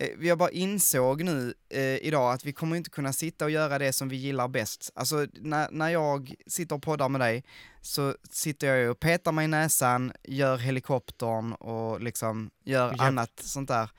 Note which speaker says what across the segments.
Speaker 1: eh, jag bara insåg nu eh, idag att vi kommer inte kunna sitta och göra det som vi gillar bäst. Alltså när, när jag sitter och poddar med dig så sitter jag och petar mig i näsan, gör helikoptern och liksom gör
Speaker 2: Ja.
Speaker 1: annat sånt där.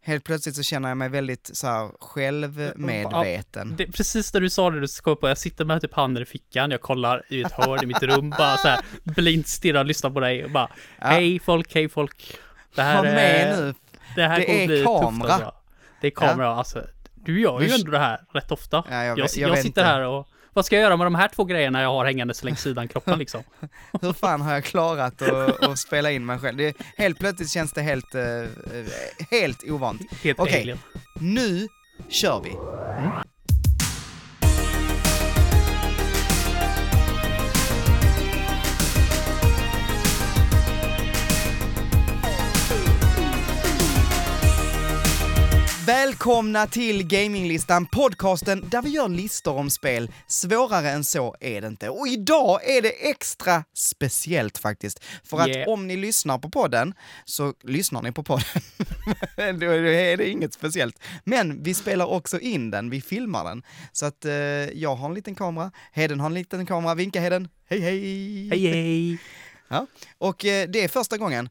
Speaker 1: Helt plötsligt så känner jag mig väldigt så här självmedveten.
Speaker 2: Det, precis när du sa det, du ska på, jag sitter med typ handen i fickan, jag kollar i ett hörn i mitt rum, bara så här blint stirrar och lyssnar på dig och bara
Speaker 1: Ja.
Speaker 2: Hej folk, hej folk. Det här
Speaker 1: Var med
Speaker 2: är,
Speaker 1: nu,
Speaker 2: det här
Speaker 1: Det
Speaker 2: kommer
Speaker 1: är
Speaker 2: bli
Speaker 1: kamera.
Speaker 2: tufft alltså. Det är kamera, alltså. Du gör ju
Speaker 1: Vi-
Speaker 2: ändå det här rätt ofta.
Speaker 1: Ja, jag
Speaker 2: jag jag,
Speaker 1: jag
Speaker 2: sitter här och, vad ska jag göra med de här två grejerna jag har hängandes längs sidan kroppen liksom?
Speaker 1: hur fan har jag klarat att, att spela in mig själv? Det, helt plötsligt känns det helt, eh, eh, helt ovant.
Speaker 2: Helt
Speaker 1: Okej.
Speaker 2: alien.
Speaker 1: Nu kör vi! Välkomna till Gaminglistan, podcasten där vi gör listor om spel. Svårare än så är det inte. Och idag är det extra speciellt faktiskt. För att
Speaker 2: Yeah.
Speaker 1: om ni lyssnar på podden, så lyssnar ni på podden. Då är det inget speciellt. Men vi spelar också in den, vi filmar den. Så att eh, jag har en liten kamera, Heden har en liten kamera, vinka Heden, hej hej!
Speaker 2: Hej hej!
Speaker 1: Och eh, det är första gången.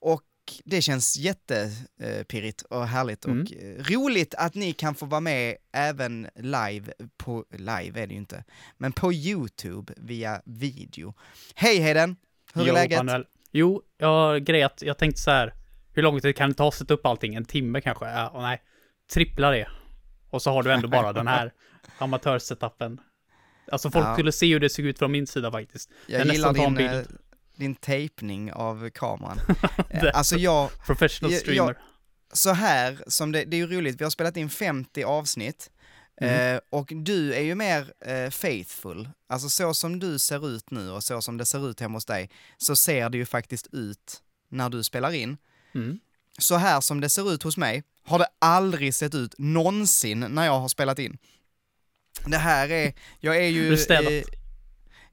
Speaker 1: Och det känns jättepirrigt och härligt
Speaker 2: Mm.
Speaker 1: och roligt att ni kan få vara med även live på, live är det ju inte, men på YouTube via video. Hej Heden! Hur är
Speaker 2: Jo,
Speaker 1: läget?
Speaker 2: Manuel. Jo, jag har grejat, jag tänkte så här. Hur lång tid kan det ta att sätta upp allting? En timme kanske? Ja, och nej. Trippla det. Och så har du ändå bara den här amatörsetupen. Alltså folk
Speaker 1: Ja.
Speaker 2: skulle se hur det såg ut från min sida faktiskt.
Speaker 1: Jag
Speaker 2: nästan
Speaker 1: gillar din,
Speaker 2: bild.
Speaker 1: eh, din tejpning av kameran. Eh, alltså jag,
Speaker 2: Professional
Speaker 1: jag-
Speaker 2: streamer.
Speaker 1: så här som det, det är ju roligt, vi har spelat in 50 avsnitt.
Speaker 2: Mm.
Speaker 1: Eh, och du är ju mer eh, faithful, alltså så som du ser ut nu och så som det ser ut hemma hos dig, så ser det ju faktiskt ut när du spelar in.
Speaker 2: Mm.
Speaker 1: Så här som det ser ut hos mig har det aldrig sett ut någonsin när jag har spelat in. Det här är, jag är ju...
Speaker 2: Du är städat.
Speaker 1: eh,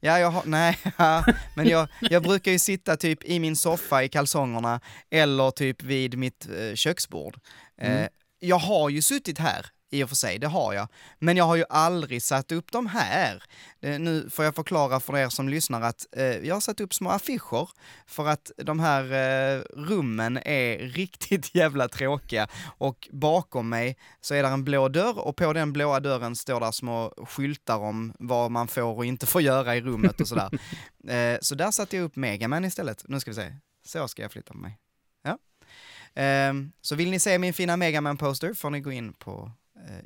Speaker 1: Ja, jag har, nej, ja, men jag, jag brukar ju sitta typ i min soffa i kalsongerna eller typ vid mitt eh, köksbord. Eh,
Speaker 2: Mm.
Speaker 1: jag har ju suttit här i och för sig, det har jag. Men jag har ju aldrig satt upp dem här. Nu får jag förklara för er som lyssnar att eh, jag har satt upp små affischer för att de här eh, rummen är riktigt jävla tråkiga. Och bakom mig så är där en blå dörr och på den blåa dörren står där små skyltar om vad man får och inte får göra i rummet och sådär. eh, så där satte jag upp Megaman istället. Nu ska vi se. Så ska jag flytta på mig. Ja. Ehm, så vill ni se min fina Megaman-poster får ni gå in på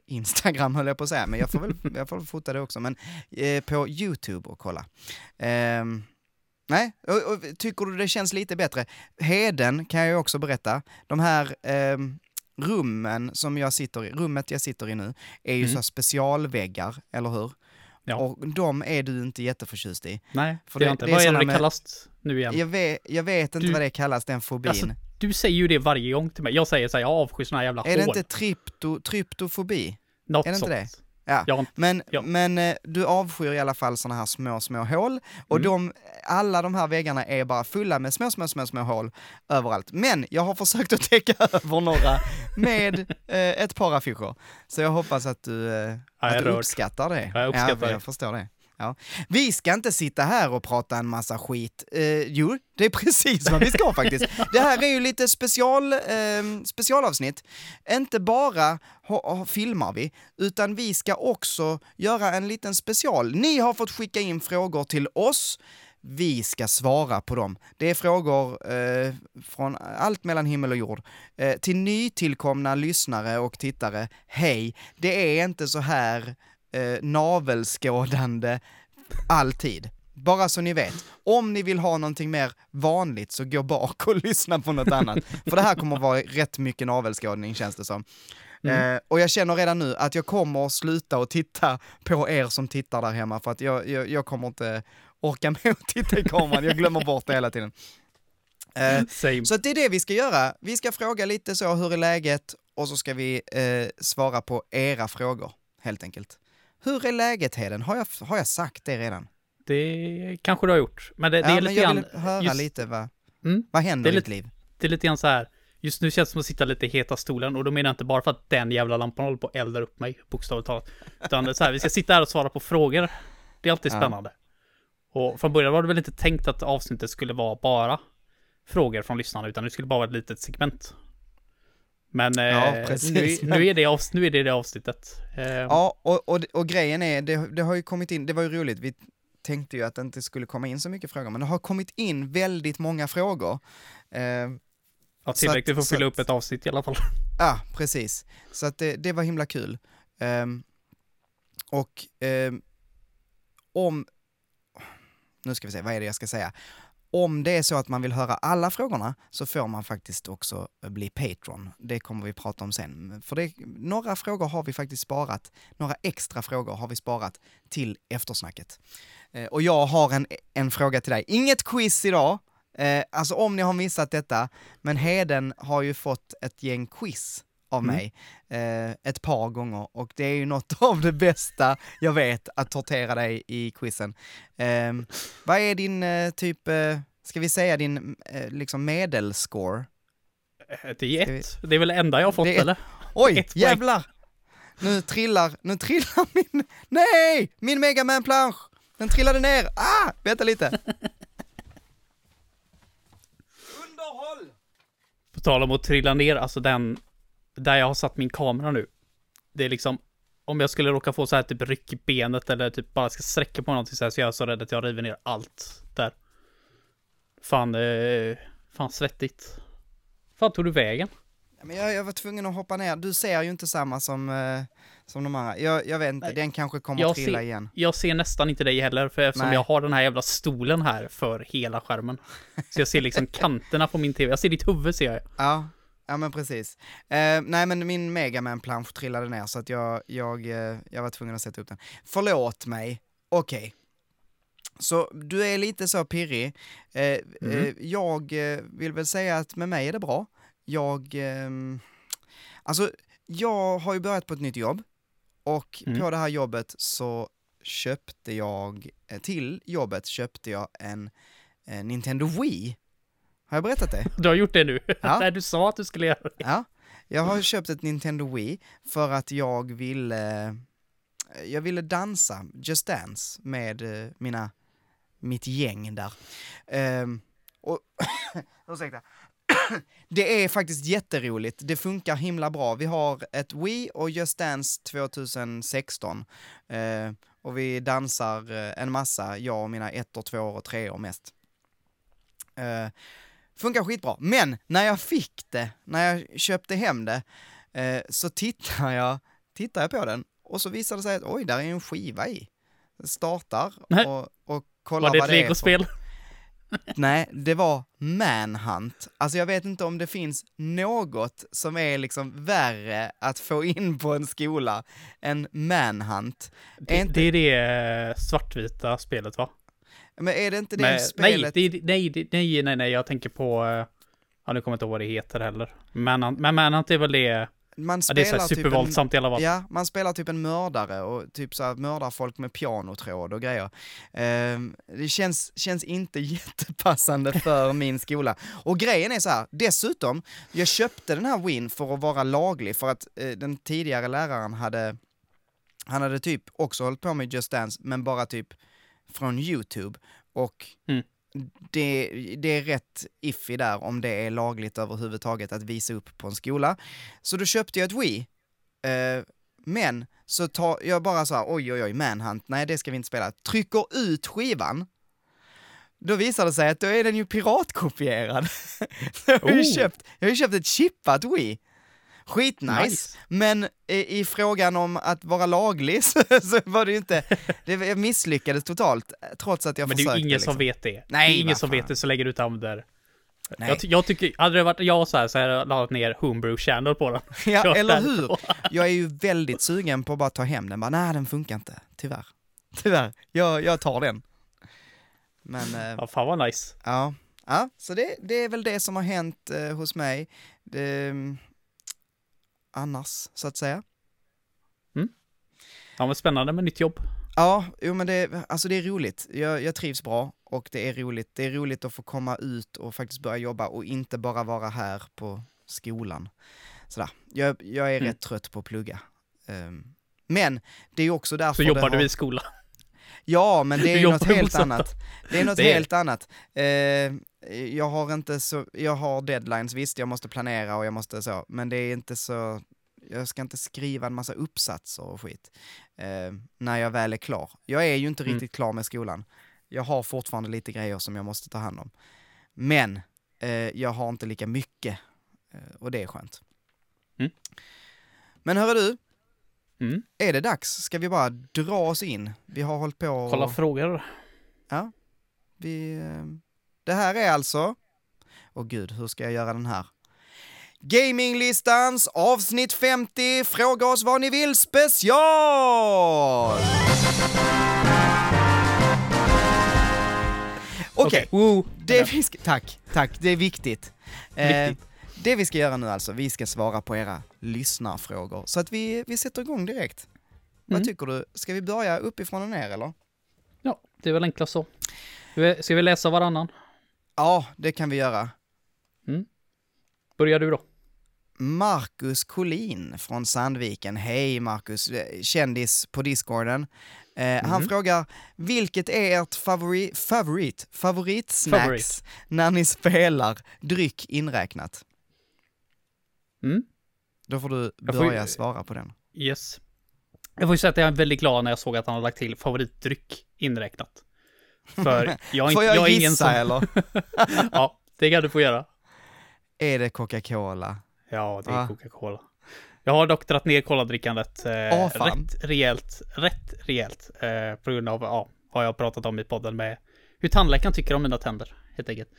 Speaker 1: Instagram höll jag på att säga, men jag får väl, jag får fota det också, men eh, på YouTube och kolla. Ehm, nej, och, och, tycker du det känns lite bättre? Heden kan jag ju också berätta, de här ehm, rummen som jag sitter i, rummet jag sitter i nu, är ju
Speaker 2: Mm.
Speaker 1: så specialväggar, eller hur?
Speaker 2: Ja.
Speaker 1: Och de är du inte jätteförtjust i.
Speaker 2: Nej,
Speaker 1: För
Speaker 2: det är
Speaker 1: det-
Speaker 2: inte.
Speaker 1: det är
Speaker 2: Vad är det
Speaker 1: med-
Speaker 2: kallas nu igen?
Speaker 1: Jag vet, jag vet inte
Speaker 2: Du-
Speaker 1: vad det kallas, den fobin.
Speaker 2: Alltså, Du säger ju det varje gång till mig. Jag säger så här, jag avskyr såna här jävla
Speaker 1: är det
Speaker 2: hål.
Speaker 1: inte trypto, tryptofobi?
Speaker 2: Något
Speaker 1: är det inte det? Ja.
Speaker 2: Inte
Speaker 1: Men,
Speaker 2: Ja.
Speaker 1: men eh, du avskyr i alla fall såna här små, små hål. Och
Speaker 2: Mm.
Speaker 1: de, alla de här väggarna är bara fulla med små, små, små, små hål överallt. Men jag har försökt att täcka över några med eh, ett par affischer. Så jag hoppas att du, eh,
Speaker 2: jag
Speaker 1: att du uppskattar det.
Speaker 2: Ja, jag uppskattar
Speaker 1: ja,
Speaker 2: det.
Speaker 1: Jag förstår det. Ja. Vi ska inte sitta här och prata en massa skit. Eh, jo, det är precis vad vi ska faktiskt. Det här är ju lite special, eh, specialavsnitt. Inte bara filmar vi, utan vi ska också göra en liten special. Ni har fått skicka in frågor till oss. Vi ska svara på dem. Det är frågor eh, från allt mellan himmel och jord. Eh, till nytillkomna lyssnare och tittare, hej, det är inte så här eh, navelskådande alltid. Bara så ni vet. Om ni vill ha någonting mer vanligt så gå bak och lyssna på något annat. För det här kommer att vara rätt mycket navelskådning känns det som.
Speaker 2: Mm.
Speaker 1: Eh, och jag känner redan nu att jag kommer att sluta och titta på er som tittar där hemma för att jag, jag, jag kommer inte orka med att titta i kameran, jag glömmer bort det hela tiden. Eh, så det är det vi ska göra. Vi ska fråga lite så, hur är läget? Och så ska vi eh, svara på era frågor, helt enkelt. Hur är läget Heden? Har jag, har jag sagt det redan?
Speaker 2: Det kanske du har gjort. Men det, det
Speaker 1: ja,
Speaker 2: är
Speaker 1: men
Speaker 2: lite
Speaker 1: jag
Speaker 2: grann...
Speaker 1: vill höra
Speaker 2: just-
Speaker 1: lite vad,
Speaker 2: Mm.
Speaker 1: vad händer i ditt liv?
Speaker 2: Det är lite grann så här. Just nu känns det som att sitta lite i heta stolen och då menar jag inte bara för att den jävla lampan håller på att elda upp mig, bokstavligt talat. Utan det är så här, vi ska sitta här och svara på frågor. Det är alltid
Speaker 1: Ja.
Speaker 2: spännande. Och från början var det väl inte tänkt att avsnittet skulle vara bara frågor från lyssnarna, utan det skulle bara vara ett litet segment. Men
Speaker 1: Ja,
Speaker 2: eh,
Speaker 1: precis.
Speaker 2: nu, nu, är det avs- nu är det det avsnittet. Eh,
Speaker 1: Ja, och, och, och grejen är, det, det har ju kommit in, det var ju roligt, vi tänkte ju att det inte skulle komma in så mycket frågor, men det har kommit in väldigt många frågor. Eh,
Speaker 2: ja, tillräckligt för att fylla upp ett avsnitt i alla fall.
Speaker 1: Ja, precis. Så att det, det var himla kul. Ehm, och ehm, om... Nu ska vi se, vad är det jag ska säga? Om det är så att man vill höra alla frågorna så får man faktiskt också eh, bli Patreon. Det kommer vi prata om sen. För det, några frågor har vi faktiskt sparat, några extra frågor har vi sparat till eftersnacket. Eh, och jag har en, en fråga till dig. Inget quiz idag, eh, alltså om ni har missat detta, men Heden har ju fått ett gäng quiz av
Speaker 2: Mm.
Speaker 1: mig eh, ett par gånger och det är ju något av det bästa jag vet att tortera dig i quizen. Eh, vad är din eh, typ, eh, ska vi säga din eh, liksom medelscore?
Speaker 2: Eh, Det är ett. Det är väl det enda jag har fått, eller?
Speaker 1: Oj,
Speaker 2: Ett
Speaker 1: jävlar! Nu trillar, nu trillar min, nej! Min Megaman-plansch! Den trillade ner, ah! Vänta lite. Underhåll!
Speaker 2: På tal om att trilla ner, alltså den, där jag har satt min kamera nu. Det är liksom, om jag skulle råka få så här typ ryck i benet eller typ bara ska sträcka på någonting så här så jag är så rädd att jag river ner allt där. Fan, eh, fan svettigt. Fan tog du vägen?
Speaker 1: Men jag, jag var tvungen att hoppa ner, du ser ju inte samma som, eh, som de andra. Jag, jag vet inte,
Speaker 2: Nej.
Speaker 1: den kanske kommer
Speaker 2: Jag
Speaker 1: att trilla
Speaker 2: ser-
Speaker 1: igen.
Speaker 2: Jag ser nästan inte dig heller, för eftersom
Speaker 1: Nej.
Speaker 2: jag har den här jävla stolen här för hela skärmen. Så jag ser liksom kanterna på min tv. Jag ser ditt huvud ser jag.
Speaker 1: Ja, ja men precis. Eh, nej men min Megaman-plansch trillade ner så att jag, jag, eh, jag var tvungen att sätta upp den. Förlåt mig, okej. Så du är lite så pirrig. Eh,
Speaker 2: Mm.
Speaker 1: jag eh, vill väl säga att med mig är det bra. Jag, ehm, alltså jag har ju börjat på ett nytt jobb och
Speaker 2: Mm.
Speaker 1: på det här jobbet så köpte jag, eh, till jobbet köpte jag en, en Nintendo Wii. Har jag berättat det?
Speaker 2: Du har gjort det nu.
Speaker 1: Ja.
Speaker 2: Nej, du sa att du skulle göra det.
Speaker 1: Ja, jag har köpt ett Nintendo Wii för att jag ville, jag ville dansa, Just Dance, med eh, mina, mitt gäng där. Ehm, och, ursäkta. Det är faktiskt jätteroligt, det funkar himla bra. Vi har ett Wii och Just Dance 2016. Eh, och vi dansar eh, en massa, jag och mina ettor, tvåor och treor mest. Eh, funkar skitbra. Men när jag fick det, när jag köpte hem det, eh, så tittar jag, tittar jag på den och så visar det sig att oj, där är en skiva i. Startar och, och kollar
Speaker 2: Var det
Speaker 1: vad
Speaker 2: ett
Speaker 1: det är för-
Speaker 2: legospel?
Speaker 1: Nej, det var Manhunt. Alltså jag vet inte om det finns något som är liksom värre att få in på en skola än Manhunt. Är
Speaker 2: Det,
Speaker 1: inte,
Speaker 2: det är det svartvita spelet va?
Speaker 1: Men är det inte det
Speaker 2: Men,
Speaker 1: spelet?
Speaker 2: nej, det, nej, det, nej, nej, nej, jag tänker på... eh, Ja, nu kommer jag inte ihåg vad det heter heller. Men, men Manhunt är väl det...
Speaker 1: man
Speaker 2: Ja, det är
Speaker 1: spelar
Speaker 2: så här
Speaker 1: typ en,
Speaker 2: supervåldsamt i alla fall.
Speaker 1: Ja, man spelar typ en mördare och typ så här mördar folk med pianotråd och grejer. Ehm, det känns, känns inte jättepassande för min skola. Och grejen är så här, dessutom, jag köpte den här Win för att vara laglig för att eh, den tidigare läraren hade, han hade typ också hållit på med Just Dance, men bara typ från YouTube. Och
Speaker 2: Mm.
Speaker 1: det, det är rätt iffy där om det är lagligt överhuvudtaget att visa upp på en skola. Så då köpte jag ett Wii. Eh, men så tar jag bara så här, oj oj oj, Manhunt, nej det ska vi inte spela. Trycker ut skivan. Då visar det sig att då är den ju piratkopierad. jag, har ju
Speaker 2: Oh.
Speaker 1: köpt, jag har ju köpt ett chippat Wii. Skitnice.
Speaker 2: Nice.
Speaker 1: Men i, i frågan om att vara laglig så, så var det ju inte, det misslyckades totalt, trots att jag
Speaker 2: Men det är
Speaker 1: försökte.
Speaker 2: ju ingen
Speaker 1: liksom.
Speaker 2: som vet det.
Speaker 1: Nej,
Speaker 2: det är ingen som vet det så länge du inte använder.
Speaker 1: Nej.
Speaker 2: Jag, jag tycker, hade det varit jag så här så hade jag laddat ner Homebrew Channel på den.
Speaker 1: Ja, eller hur?
Speaker 2: på.
Speaker 1: Jag är ju väldigt sugen på att bara ta hem den, bara nej den funkar inte, tyvärr. Tyvärr, jag, jag tar den. Men, eh,
Speaker 2: Ja, fan vad nice.
Speaker 1: ja. Ja, så det, det är väl det som har hänt eh, hos mig. Det, mm, annars, så att säga.
Speaker 2: Ja, men spännande med nytt jobb.
Speaker 1: Ja, jo men det, alltså det är roligt. Jag, jag trivs bra och det är roligt. Det är roligt att få komma ut och faktiskt börja jobba och inte bara vara här på, skolan. Sådär. Jag, jag är
Speaker 2: Mm.
Speaker 1: rätt trött på att plugga. Ehm, men det är också därför
Speaker 2: Så jobbar
Speaker 1: har...
Speaker 2: du i skolan.
Speaker 1: Ja, men det är något helt annat. Det är något
Speaker 2: Det är-
Speaker 1: helt annat. Eh, jag har inte så, jag har deadlines, visst jag måste planera och jag måste så, men det är inte så, jag ska inte skriva en massa uppsatser och skit eh, när jag väl är klar. Jag är ju inte
Speaker 2: Mm.
Speaker 1: riktigt klar med skolan. Jag har fortfarande lite grejer som jag måste ta hand om. Men eh, jag har inte lika mycket eh, och det är skönt.
Speaker 2: Mm.
Speaker 1: Men hörru du,
Speaker 2: Mm.
Speaker 1: är det dags? Ska vi bara dra oss in? Vi har hållit på och...
Speaker 2: Kolla frågor.
Speaker 1: Ja. Vi, eh, det här är alltså... Åh gud, hur ska jag göra den här? Gaminglistans avsnitt 50, Fråga oss vad ni vill special! Okej,
Speaker 2: Woo.
Speaker 1: det vi ska, tack, tack, det är viktigt. Eh,
Speaker 2: Viktigt.
Speaker 1: Det vi ska göra nu alltså, vi ska svara på era lyssnarfrågor. Så att vi, vi sätter igång direkt. Vad
Speaker 2: Mm.
Speaker 1: tycker du? Ska vi börja uppifrån och ner eller?
Speaker 2: Ja, det är väl enklast så. Ska vi- läsa varannan?
Speaker 1: Ja, det kan vi göra.
Speaker 2: Börjar du då?
Speaker 1: Marcus Collin från Sandviken. Hej Marcus, eh, kändis på discorden. Eh, Han
Speaker 2: Mhm.
Speaker 1: frågar, vilket är ert favori, favorit, favoritsnacks
Speaker 2: Favorit.
Speaker 1: när ni spelar, dryck inräknat?
Speaker 2: Mm.
Speaker 1: Då får du
Speaker 2: Jag får
Speaker 1: börja svara på den.
Speaker 2: Yes. Jag får ju säga att jag är väldigt glad när jag såg att han har lagt till favoritdryck inräknat. För jag är,
Speaker 1: Får
Speaker 2: inte,
Speaker 1: jag
Speaker 2: jag är ingen
Speaker 1: gissa
Speaker 2: som...
Speaker 1: eller?
Speaker 2: Ja, det kan du få göra.
Speaker 1: Är det Coca-Cola?
Speaker 2: Ja, det är
Speaker 1: Ah.
Speaker 2: Coca-Cola. Jag har dock dragit ner koladrickandet eh,
Speaker 1: fan.
Speaker 2: rätt rejält, rätt rejält. Eh, på grund av, ja, vad jag har pratat om i podden med hur tandläkaren tycker om mina tänder, helt enkelt.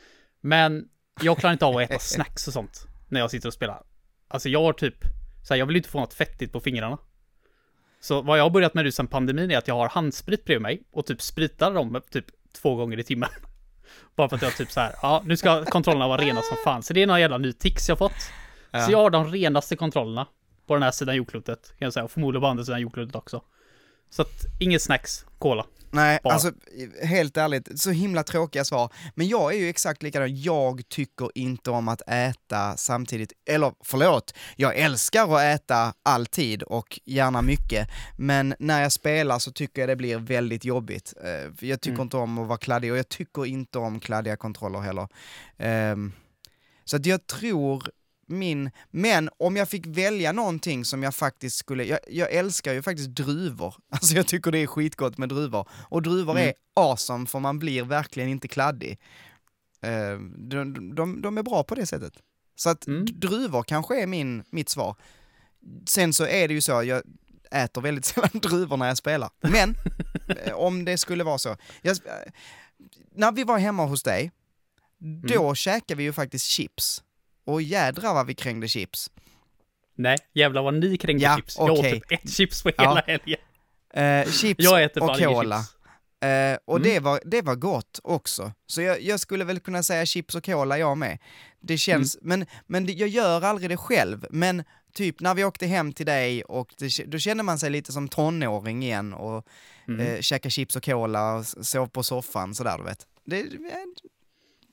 Speaker 2: Men jag klarar inte av att äta snacks och sånt när jag sitter och spelar. Alltså jag har typ, så här, jag vill inte få något fettigt på fingrarna. Så vad jag har börjat med nu sedan pandemin är att jag har handsprit bredvid mig och typ spritar dem typ två gånger i timmen. Bara för att jag typ så här, ja nu ska kontrollerna vara rena som fan. Så det är någon jävla ny tics jag fått.
Speaker 1: Ja.
Speaker 2: Så jag har de renaste kontrollerna på den här sidan jordklotet, kan jag säga. Och förmodligen på andra sidan jordklotet också. Så att, inget snacks, cola.
Speaker 1: Nej,
Speaker 2: Bara.
Speaker 1: alltså helt ärligt, så himla tråkiga svar. Men jag är ju exakt likadan, jag tycker inte om att äta samtidigt, eller förlåt, jag älskar att äta alltid och gärna mycket, men när jag spelar så tycker jag det blir väldigt jobbigt. Eh, Jag tycker
Speaker 2: Mm.
Speaker 1: inte om att vara kladdig och jag tycker inte om kladdiga kontroller heller. Ehm, så att jag tror min, men om jag fick välja någonting som jag faktiskt skulle, jag, jag älskar ju faktiskt druvor, alltså jag tycker det är skitgott med druvor. Och druvor
Speaker 2: Mm.
Speaker 1: är awesome för man blir verkligen inte kladdig. Eh, de, de, de är bra på det sättet. Så att
Speaker 2: Mm.
Speaker 1: druvor kanske är min, mitt svar. Sen så är det ju så, jag äter väldigt sällan druvor när jag spelar. Men eh, om det skulle vara så. Jag, eh, när vi var hemma hos dig, då käkade vi ju faktiskt chips. Och jädrar vad vi krängde chips.
Speaker 2: Nej, jävlar vad ni krängde
Speaker 1: Ja,
Speaker 2: chips. Jag
Speaker 1: okej.
Speaker 2: åt typ ett chips på
Speaker 1: Ja.
Speaker 2: hela helgen.
Speaker 1: Eh, chips
Speaker 2: Jag äter
Speaker 1: och cola.
Speaker 2: chips.
Speaker 1: Eh, och
Speaker 2: Mm.
Speaker 1: det, var, det var gott också. Så jag, jag skulle väl kunna säga chips och cola jag med. Det känns,
Speaker 2: Mm.
Speaker 1: men, men jag gör aldrig det själv. Men typ när vi åkte hem till dig och det, då kände man sig lite som tonåring igen och
Speaker 2: Mm.
Speaker 1: eh, käka chips och cola och sov på soffan sådär du vet. Det,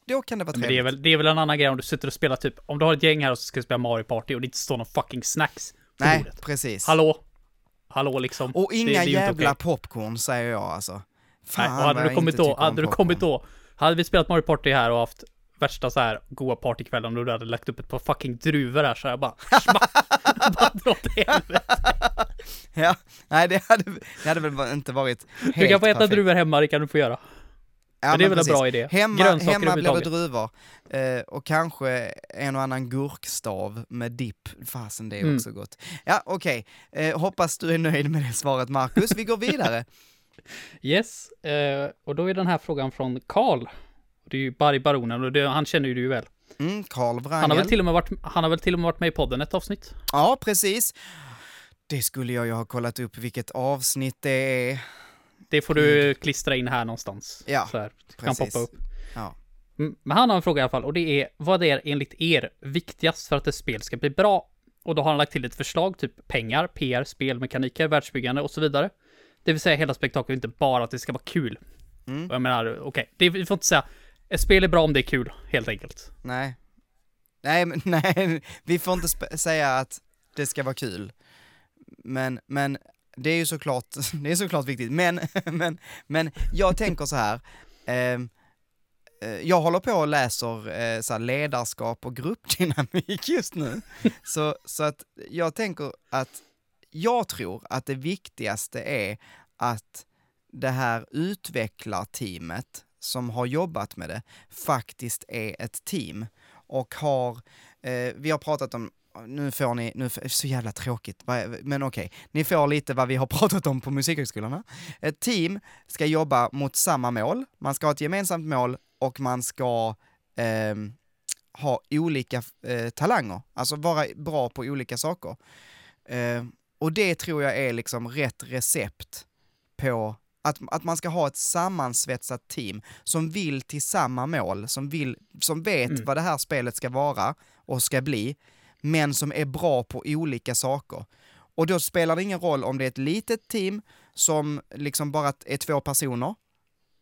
Speaker 1: då kan det vara trevligt.
Speaker 2: det är, väl, det är väl en annan grej om du sitter och spelar typ, om du har ett gäng här och så ska du spela Mario Party och det inte står någon fucking snacks på
Speaker 1: Nej,
Speaker 2: bordet.
Speaker 1: precis.
Speaker 2: Hallå? Hallå liksom.
Speaker 1: Och
Speaker 2: Det-
Speaker 1: inga
Speaker 2: det inte
Speaker 1: jävla
Speaker 2: okej.
Speaker 1: popcorn säger jag alltså.
Speaker 2: Nej,
Speaker 1: Fan
Speaker 2: och
Speaker 1: vad
Speaker 2: hade du kommit då, hade du
Speaker 1: popcorn.
Speaker 2: kommit då, hade vi spelat Mario Party här och haft värsta så här goa partykvällen och du hade lagt upp ett par fucking druvor här så jag bara smack, bara dra åt helvete.
Speaker 1: Ja, nej det hade, det hade väl inte varit helt
Speaker 2: Du kan få äta
Speaker 1: perfekt.
Speaker 2: druvor hemma, det kan du få göra.
Speaker 1: Ja,
Speaker 2: men det är väl en
Speaker 1: precis.
Speaker 2: bra idé.
Speaker 1: Hemma,
Speaker 2: Grönsaker
Speaker 1: hemma blir det druvor. Eh, och kanske en och annan gurkstav med dipp. Fasen, det är
Speaker 2: Mm.
Speaker 1: också gott. Ja, okej. Eh, hoppas du är nöjd med det svaret, Marcus. Vi går vidare.
Speaker 2: Yes, eh, och då är den här frågan från Karl. Det är ju Barry Baronen och det, han känner ju du väl.
Speaker 1: Mm, Karl Wrangel.
Speaker 2: Han har, väl till och med varit, han har väl till och med varit med i podden ett avsnitt?
Speaker 1: Ja, precis. Det skulle jag ju ha kollat upp vilket avsnitt det är.
Speaker 2: Det får du klistra in här någonstans.
Speaker 1: Ja,
Speaker 2: så här, kan
Speaker 1: precis.
Speaker 2: poppa upp.
Speaker 1: Ja.
Speaker 2: Mm, Men han har en fråga i alla fall och det är vad är enligt er viktigast för att ett spel ska bli bra? Och då har han lagt till ett förslag, typ pengar, PR, spelmekaniker, världsbyggande och så vidare. Det vill säga hela spektaklet, inte bara att det ska vara kul.
Speaker 1: Mm.
Speaker 2: Jag menar, okej, det vi får inte säga, ett spel är bra om det är kul, helt enkelt.
Speaker 1: Nej. Nej, men, nej, vi får inte säga att det ska vara kul. Men, men det är ju såklart, det är såklart viktigt. Men, men, men jag tänker så här. Ehm, eh, jag håller på och läser eh, så här ledarskap och gruppdynamik just nu. Så, så att jag tänker att jag tror att det viktigaste är att det här utvecklarteamet som har jobbat med det faktiskt är ett team och har, eh, vi har pratat om, nu får ni, nu, så jävla tråkigt, men okej, ni får lite vad vi har pratat om på musikhögskolan här. Ett team ska jobba mot samma mål, man ska ha ett gemensamt mål och man ska ehm, ha olika eh, talanger, alltså vara bra på olika saker. Eh, och det tror jag är liksom rätt recept på att, att man ska ha ett sammansvetsat team som vill till samma mål, som, vill, som vet
Speaker 2: Mm.
Speaker 1: vad det här spelet ska vara och ska bli, men som är bra på olika saker. Och då spelar det ingen roll om det är ett litet team som liksom bara är två personer,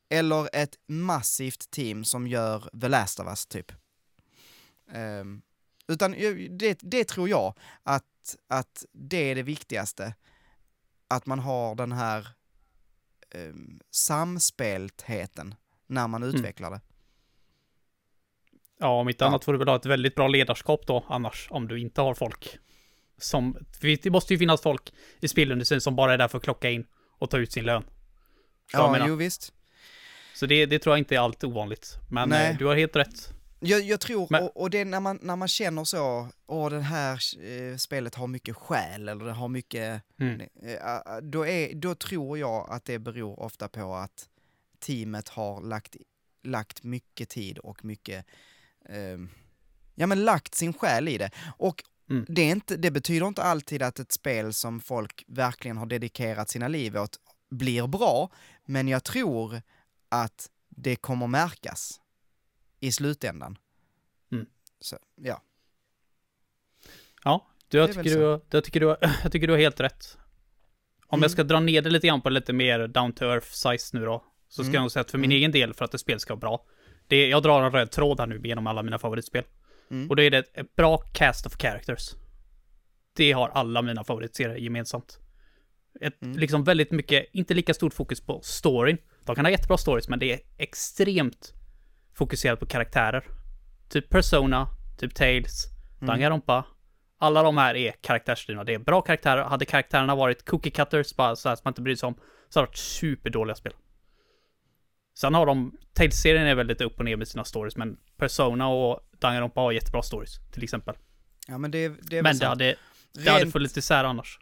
Speaker 1: eller ett massivt team som gör The Last of Us, typ. Ehm, utan det, det tror jag att, att det är det viktigaste. Att man har den här um, samspeltheten när man utvecklar det.
Speaker 2: Ja, om inte
Speaker 1: Ja.
Speaker 2: annat får du väl ha ett väldigt bra ledarskap då annars, om du inte har folk. Som, det måste ju finnas folk i spelindustrin som bara är där för att klocka in och ta ut sin lön. Jag
Speaker 1: Ja, jo visst.
Speaker 2: Så det, det tror jag inte är allt ovanligt. Men
Speaker 1: Nej.
Speaker 2: eh, du har helt rätt.
Speaker 1: Jag, jag tror,
Speaker 2: Men-
Speaker 1: och, och det är när man, när man känner så, åh det här eh, spelet har mycket själ eller det har mycket,
Speaker 2: Mm.
Speaker 1: eh, då, är, då tror jag att det beror ofta på att teamet har lagt, lagt mycket tid och mycket, eh, ja men lagt sin själ i det. Och
Speaker 2: Mm.
Speaker 1: det, inte, det betyder inte alltid att ett spel som folk verkligen har dedikerat sina liv åt blir bra, men jag tror att det kommer märkas i slutändan.
Speaker 2: Mm.
Speaker 1: Så, ja.
Speaker 2: Ja, du, jag, tycker du, jag, tycker du, jag tycker du har helt rätt. Om
Speaker 1: Mm.
Speaker 2: jag ska dra ner det lite grann på lite mer down to earth size nu då. Så ska
Speaker 1: Mm.
Speaker 2: jag nog säga att för min
Speaker 1: Mm.
Speaker 2: egen del, för att ett spel ska vara bra. Det, jag drar en röd tråd här nu genom alla mina favoritspel.
Speaker 1: Mm.
Speaker 2: Och det är det ett, ett bra cast of characters. Det har alla mina favoritserier gemensamt. Ett,
Speaker 1: Mm.
Speaker 2: Liksom väldigt mycket, inte lika stort fokus på storyn. De kan ha jättebra stories, men det är extremt fokuserat på karaktärer. Typ Persona, typ Tales,
Speaker 1: Mm.
Speaker 2: Danganronpa. Alla de här är karaktärsdrivna. Det är bra karaktärer. Hade karaktärerna varit cookie cutters, bara så här som man inte bryr sig om, så hade det varit superdåliga spel. Sen har de, Tales-serien är väl lite upp och ner med sina stories, men Persona och Danganronpa har jättebra stories, till exempel.
Speaker 1: Ja men det, det är
Speaker 2: Men det hade, det hade
Speaker 1: Rent-
Speaker 2: funnits isär annars.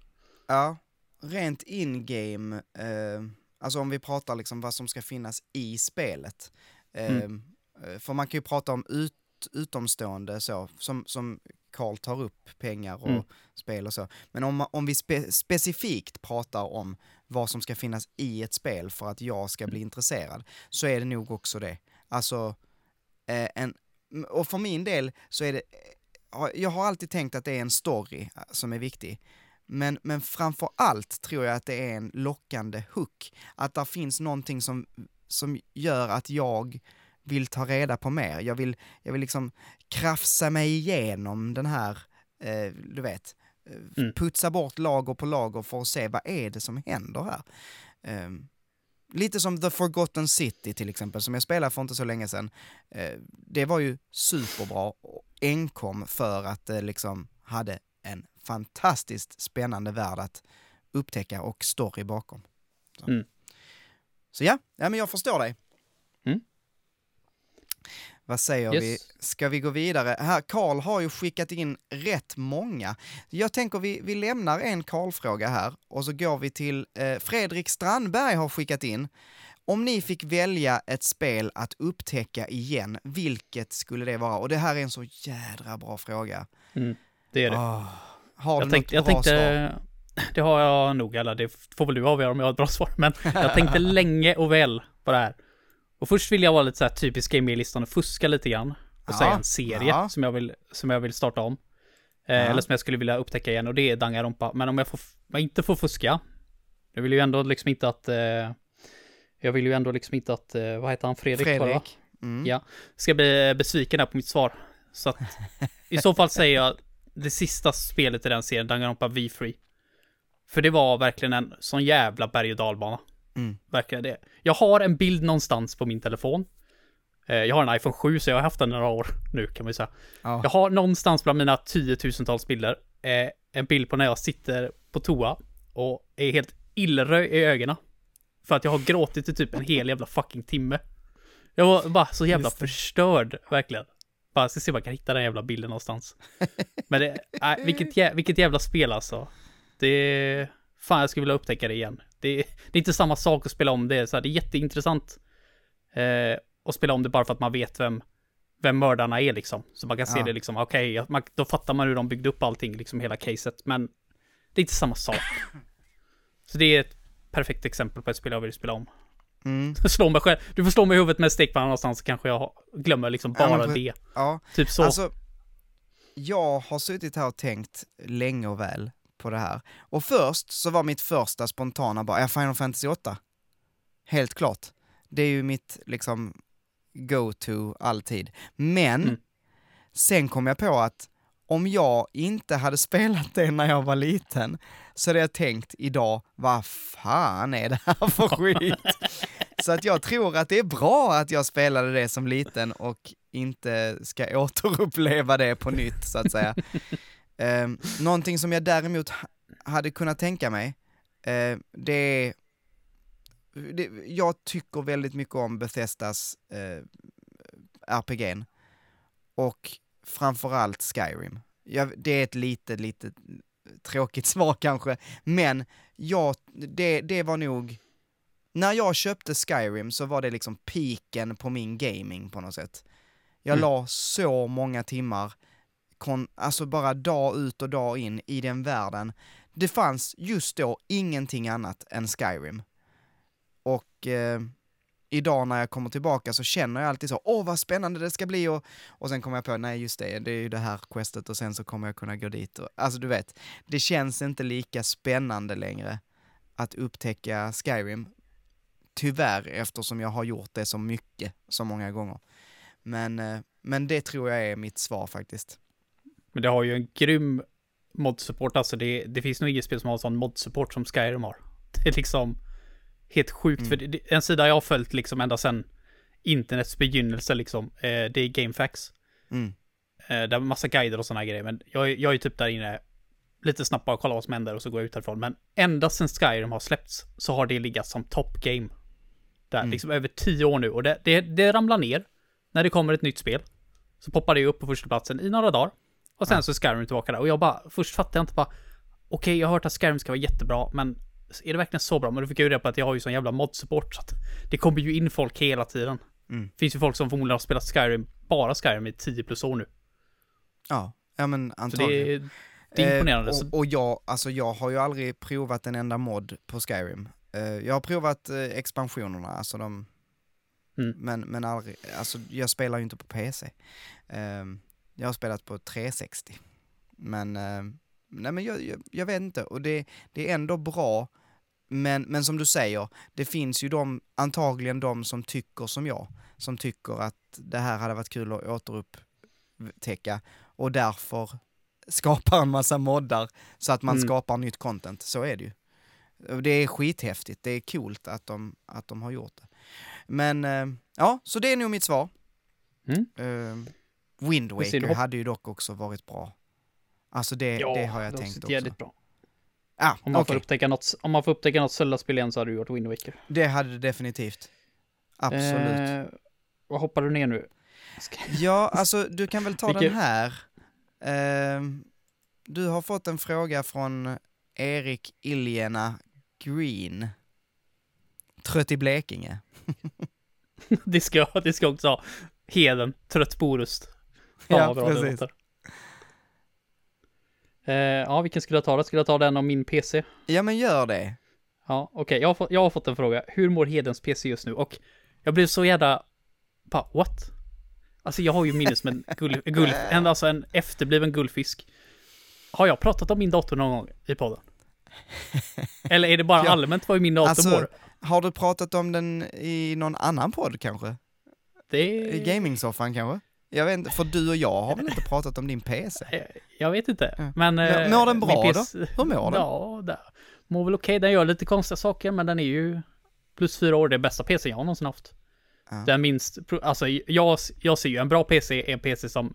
Speaker 1: Ja, rent in-game, eh, alltså om vi pratar liksom vad som ska finnas i spelet. Eh,
Speaker 2: Mm.
Speaker 1: eh, För man kan ju prata om ut, utomstående så, som, som Carl tar upp, pengar och
Speaker 2: Mm.
Speaker 1: spel och så. Men om, om vi spe, specifikt pratar om vad som ska finnas i ett spel för att jag ska bli intresserad, så är det nog också det. Alltså, eh, en, och för min del så är det, har- jag har alltid tänkt att det är en story eh, som är viktig. Men, men framför allt tror jag att det är en lockande hook. Att där finns någonting som, som gör att jag vill ta reda på mer. Jag vill, jag vill liksom krafsa mig igenom den här, eh, du vet, eh,
Speaker 2: Mm.
Speaker 1: putsa bort lager på lager för att se vad är det som händer här. Ehm, lite som The Forgotten City till exempel, som jag spelade för inte så länge sedan. Eh, det var ju superbra enkom för att det liksom hade en fantastiskt spännande värld att upptäcka och story bakom. Så,
Speaker 2: Mm.
Speaker 1: så ja, ja, men jag förstår dig.
Speaker 2: Mm.
Speaker 1: Vad säger
Speaker 2: Yes.
Speaker 1: vi? Ska vi gå vidare? Här, Karl har ju skickat in rätt många. Jag tänker vi, vi lämnar en Karl-fråga här och så går vi till eh, Fredrik Strandberg har skickat in. Om ni fick välja ett spel att upptäcka igen, vilket skulle det vara? Och det här är en så jädra bra fråga.
Speaker 2: Mm, det är det.
Speaker 1: Ah, har
Speaker 2: jag
Speaker 1: du
Speaker 2: tänkte,
Speaker 1: något bra svar?
Speaker 2: tänkte det har jag nog, eller det får väl du avgöra om jag har ett bra svar, men jag tänkte länge och väl på det här. Och först vill jag vara lite så här typisk game-listan och fuska lite grann. Och
Speaker 1: Ja,
Speaker 2: säga en serie
Speaker 1: ja.
Speaker 2: som, jag vill, som jag vill starta om. Eh,
Speaker 1: Ja.
Speaker 2: Eller som jag skulle vilja upptäcka igen och det är Danganronpa. Men om jag, får, jag inte får fuska. Jag vill ju ändå liksom inte att... Eh, jag vill ju ändå liksom inte att, eh, vad heter han, Fredrik?
Speaker 1: Fredrik. Mm.
Speaker 2: Ja. Ska bli besviken här på mitt svar. Så att i så fall säger jag det sista spelet i den serien, Danganronpa V3. För det var verkligen en sån jävla berg och dalbana.
Speaker 1: Mm.
Speaker 2: Verkligen det. Jag har en bild någonstans på min telefon. Eh, Jag har en iPhone 7 så jag har haft den några år nu kan man ju säga.
Speaker 1: Ja.
Speaker 2: Jag har någonstans bland mina tiotusentals bilder eh, en bild på när jag sitter på toa och är helt illröd i ögonen. För att jag har gråtit i typ en hel jävla fucking timme. Jag var bara så jävla förstörd, verkligen. Bara ska se om jag kan hitta den jävla bilden någonstans. Men det, äh, vilket, jä, vilket jävla spel alltså. Det, fan jag skulle vilja upptäcka det igen. Det, det är inte samma sak att spela om det, så här, det är jätteintressant. Eh, att spela om det bara för att man vet vem, vem mördarna är liksom. Så man kan se
Speaker 1: Ja.
Speaker 2: det liksom, okej, ja, man- då fattar man hur de byggde upp allting, liksom hela caset. Men det är inte samma sak. Så det är ett perfekt exempel på ett spel jag vill spela om.
Speaker 1: Mm.
Speaker 2: Slå mig själv. Du får slå mig i huvudet med en stekpanna någonstans så kanske jag glömmer liksom
Speaker 1: Ja,
Speaker 2: bara
Speaker 1: pre-
Speaker 2: det.
Speaker 1: Ja,
Speaker 2: Typ så.
Speaker 1: alltså jag har suttit här och tänkt länge och väl på det här. Och först så var mitt första spontana bara, ja, Final Fantasy 8. Helt klart. Det är ju mitt liksom go-to alltid. Men
Speaker 2: Mm.
Speaker 1: sen kom jag på att om jag inte hade spelat det när jag var liten så hade jag tänkt idag, vad fan är det här för skit? Så att jag tror att det är bra att jag spelade det som liten och inte ska återuppleva det på nytt så att säga. Um, någonting som jag däremot ha- hade kunnat tänka mig, eh, det är det, jag tycker väldigt mycket om Bethesdas eh, RPG'n och framförallt Skyrim. Jag, det är ett lite, lite tråkigt svar kanske, men jag, det, det var nog när jag köpte Skyrim så var det liksom piken på min gaming på något sätt. Jag
Speaker 2: Mm.
Speaker 1: la så många timmar, kon, alltså bara dag ut och dag in i den världen. Det fanns just då ingenting annat än Skyrim. Och eh, idag när jag kommer tillbaka så känner jag alltid så, åh vad spännande det ska bli och, och sen kommer jag på, nej just det, det är ju det här questet och sen så kommer jag kunna gå dit och, alltså du vet, det känns inte lika spännande längre att upptäcka Skyrim. Tyvärr, eftersom jag har gjort det så mycket, så många gånger. Men, eh, men det tror jag är mitt svar faktiskt.
Speaker 2: Men det har ju en grym mod-support, alltså det, det finns nog inget spel som har sån mod-support som Skyrim har. Det är liksom helt sjukt,
Speaker 1: Mm.
Speaker 2: för det, en sida jag har följt liksom ända sedan internets begynnelse liksom, eh, det är GameFAQs.
Speaker 1: Mm.
Speaker 2: Eh, där är massa guider och sådana grejer, men jag, är- jag är typ där inne lite snabbt bara kolla vad som händer och så går jag ut härifrån. Men ända sedan Skyrim har släppts så har det legat som top game. Där,
Speaker 1: Mm.
Speaker 2: liksom över tio år nu och det, det, det ramlar ner när det kommer ett nytt spel. Så poppar det upp på första platsen i några dagar. Och sen så är Skyrim tillbaka där. Och jag bara, först fattade jag inte bara, okej jag har hört att Skyrim ska vara jättebra, men är det verkligen så bra? Men då fick jag ju reda på att jag har ju sån jävla mod-support, så att det kommer ju in folk hela tiden.
Speaker 1: Mm.
Speaker 2: Finns ju folk som förmodligen har spelat Skyrim, bara Skyrim i 10 plus år nu.
Speaker 1: Ja, ja men
Speaker 2: Så det
Speaker 1: antagligen.
Speaker 2: det är imponerande.
Speaker 1: Eh, och, och jag, alltså jag har ju aldrig provat en enda mod på Skyrim. Eh, jag har provat eh, expansionerna, alltså de...
Speaker 2: Mm.
Speaker 1: Men, men aldrig, alltså jag spelar ju inte på PC. Jag har spelat på 360. Men, eh, nej men jag, jag, jag vet inte, och det, det är ändå bra. Men, men som du säger, det finns ju de, antagligen de som tycker som jag, som tycker att det här hade varit kul att återupptäcka och därför skapar en massa moddar så att man
Speaker 2: Mm.
Speaker 1: skapar nytt content. Så är det ju. Det är skithäftigt, det är coolt att de, att de har gjort det. Men eh, ja, så det är nog mitt svar.
Speaker 2: Mm.
Speaker 1: Eh, Wind Waker hade ju dock också varit bra. Alltså det, det har jag
Speaker 2: det
Speaker 1: tänkt
Speaker 2: också jävligt bra.
Speaker 1: Ah,
Speaker 2: Om man, får upptäcka något, om man får upptäcka något Zelda-spel igen så hade du gjort Wind Waker.
Speaker 1: Det hade det definitivt. Absolut.
Speaker 2: Eh, vad hoppar du ner nu? Ska-
Speaker 1: Ja, alltså du kan väl ta den
Speaker 2: Vilken-
Speaker 1: här. Ehm, du har fått en fråga från Erik Iljena Green. Trött i Blekinge.
Speaker 2: det, ska, jag- det ska jag också ha. Heden, trött på Orust.
Speaker 1: Ja, precis.
Speaker 2: Eh, ja, vilken skulle jag ta då? Skulle jag ta den om min PC?
Speaker 1: Ja men gör det.
Speaker 2: Ja, okej. Jag, har fått- jag har fått en fråga. Hur mår Hedens PC just nu? Och jag blev så jävla... Bara, what? Alltså jag har ju minne som en gull, gull, en, alltså en efterbliven guldfisk. Har jag pratat om min dator någon gång i podden? Eller är det bara
Speaker 1: Ja,
Speaker 2: allmänt vad min dator
Speaker 1: Alltså,
Speaker 2: mår?
Speaker 1: har du pratat om den i någon annan podd kanske?
Speaker 2: Det
Speaker 1: I gamingsoffan kanske? Jag vet inte, för du och jag har väl inte pratat om din PC?
Speaker 2: Eh, Jag vet inte,
Speaker 1: Ja.
Speaker 2: men...
Speaker 1: Mår-
Speaker 2: eh,
Speaker 1: mår den bra
Speaker 2: PC
Speaker 1: Hur mår den?
Speaker 2: Ja, det mår väl okej. Den gör lite konstiga saker, men den är ju plus fyra år det bästa PC jag någonsin haft.
Speaker 1: Ja.
Speaker 2: Den minst, alltså jag, jag ser ju en bra PC är en PC som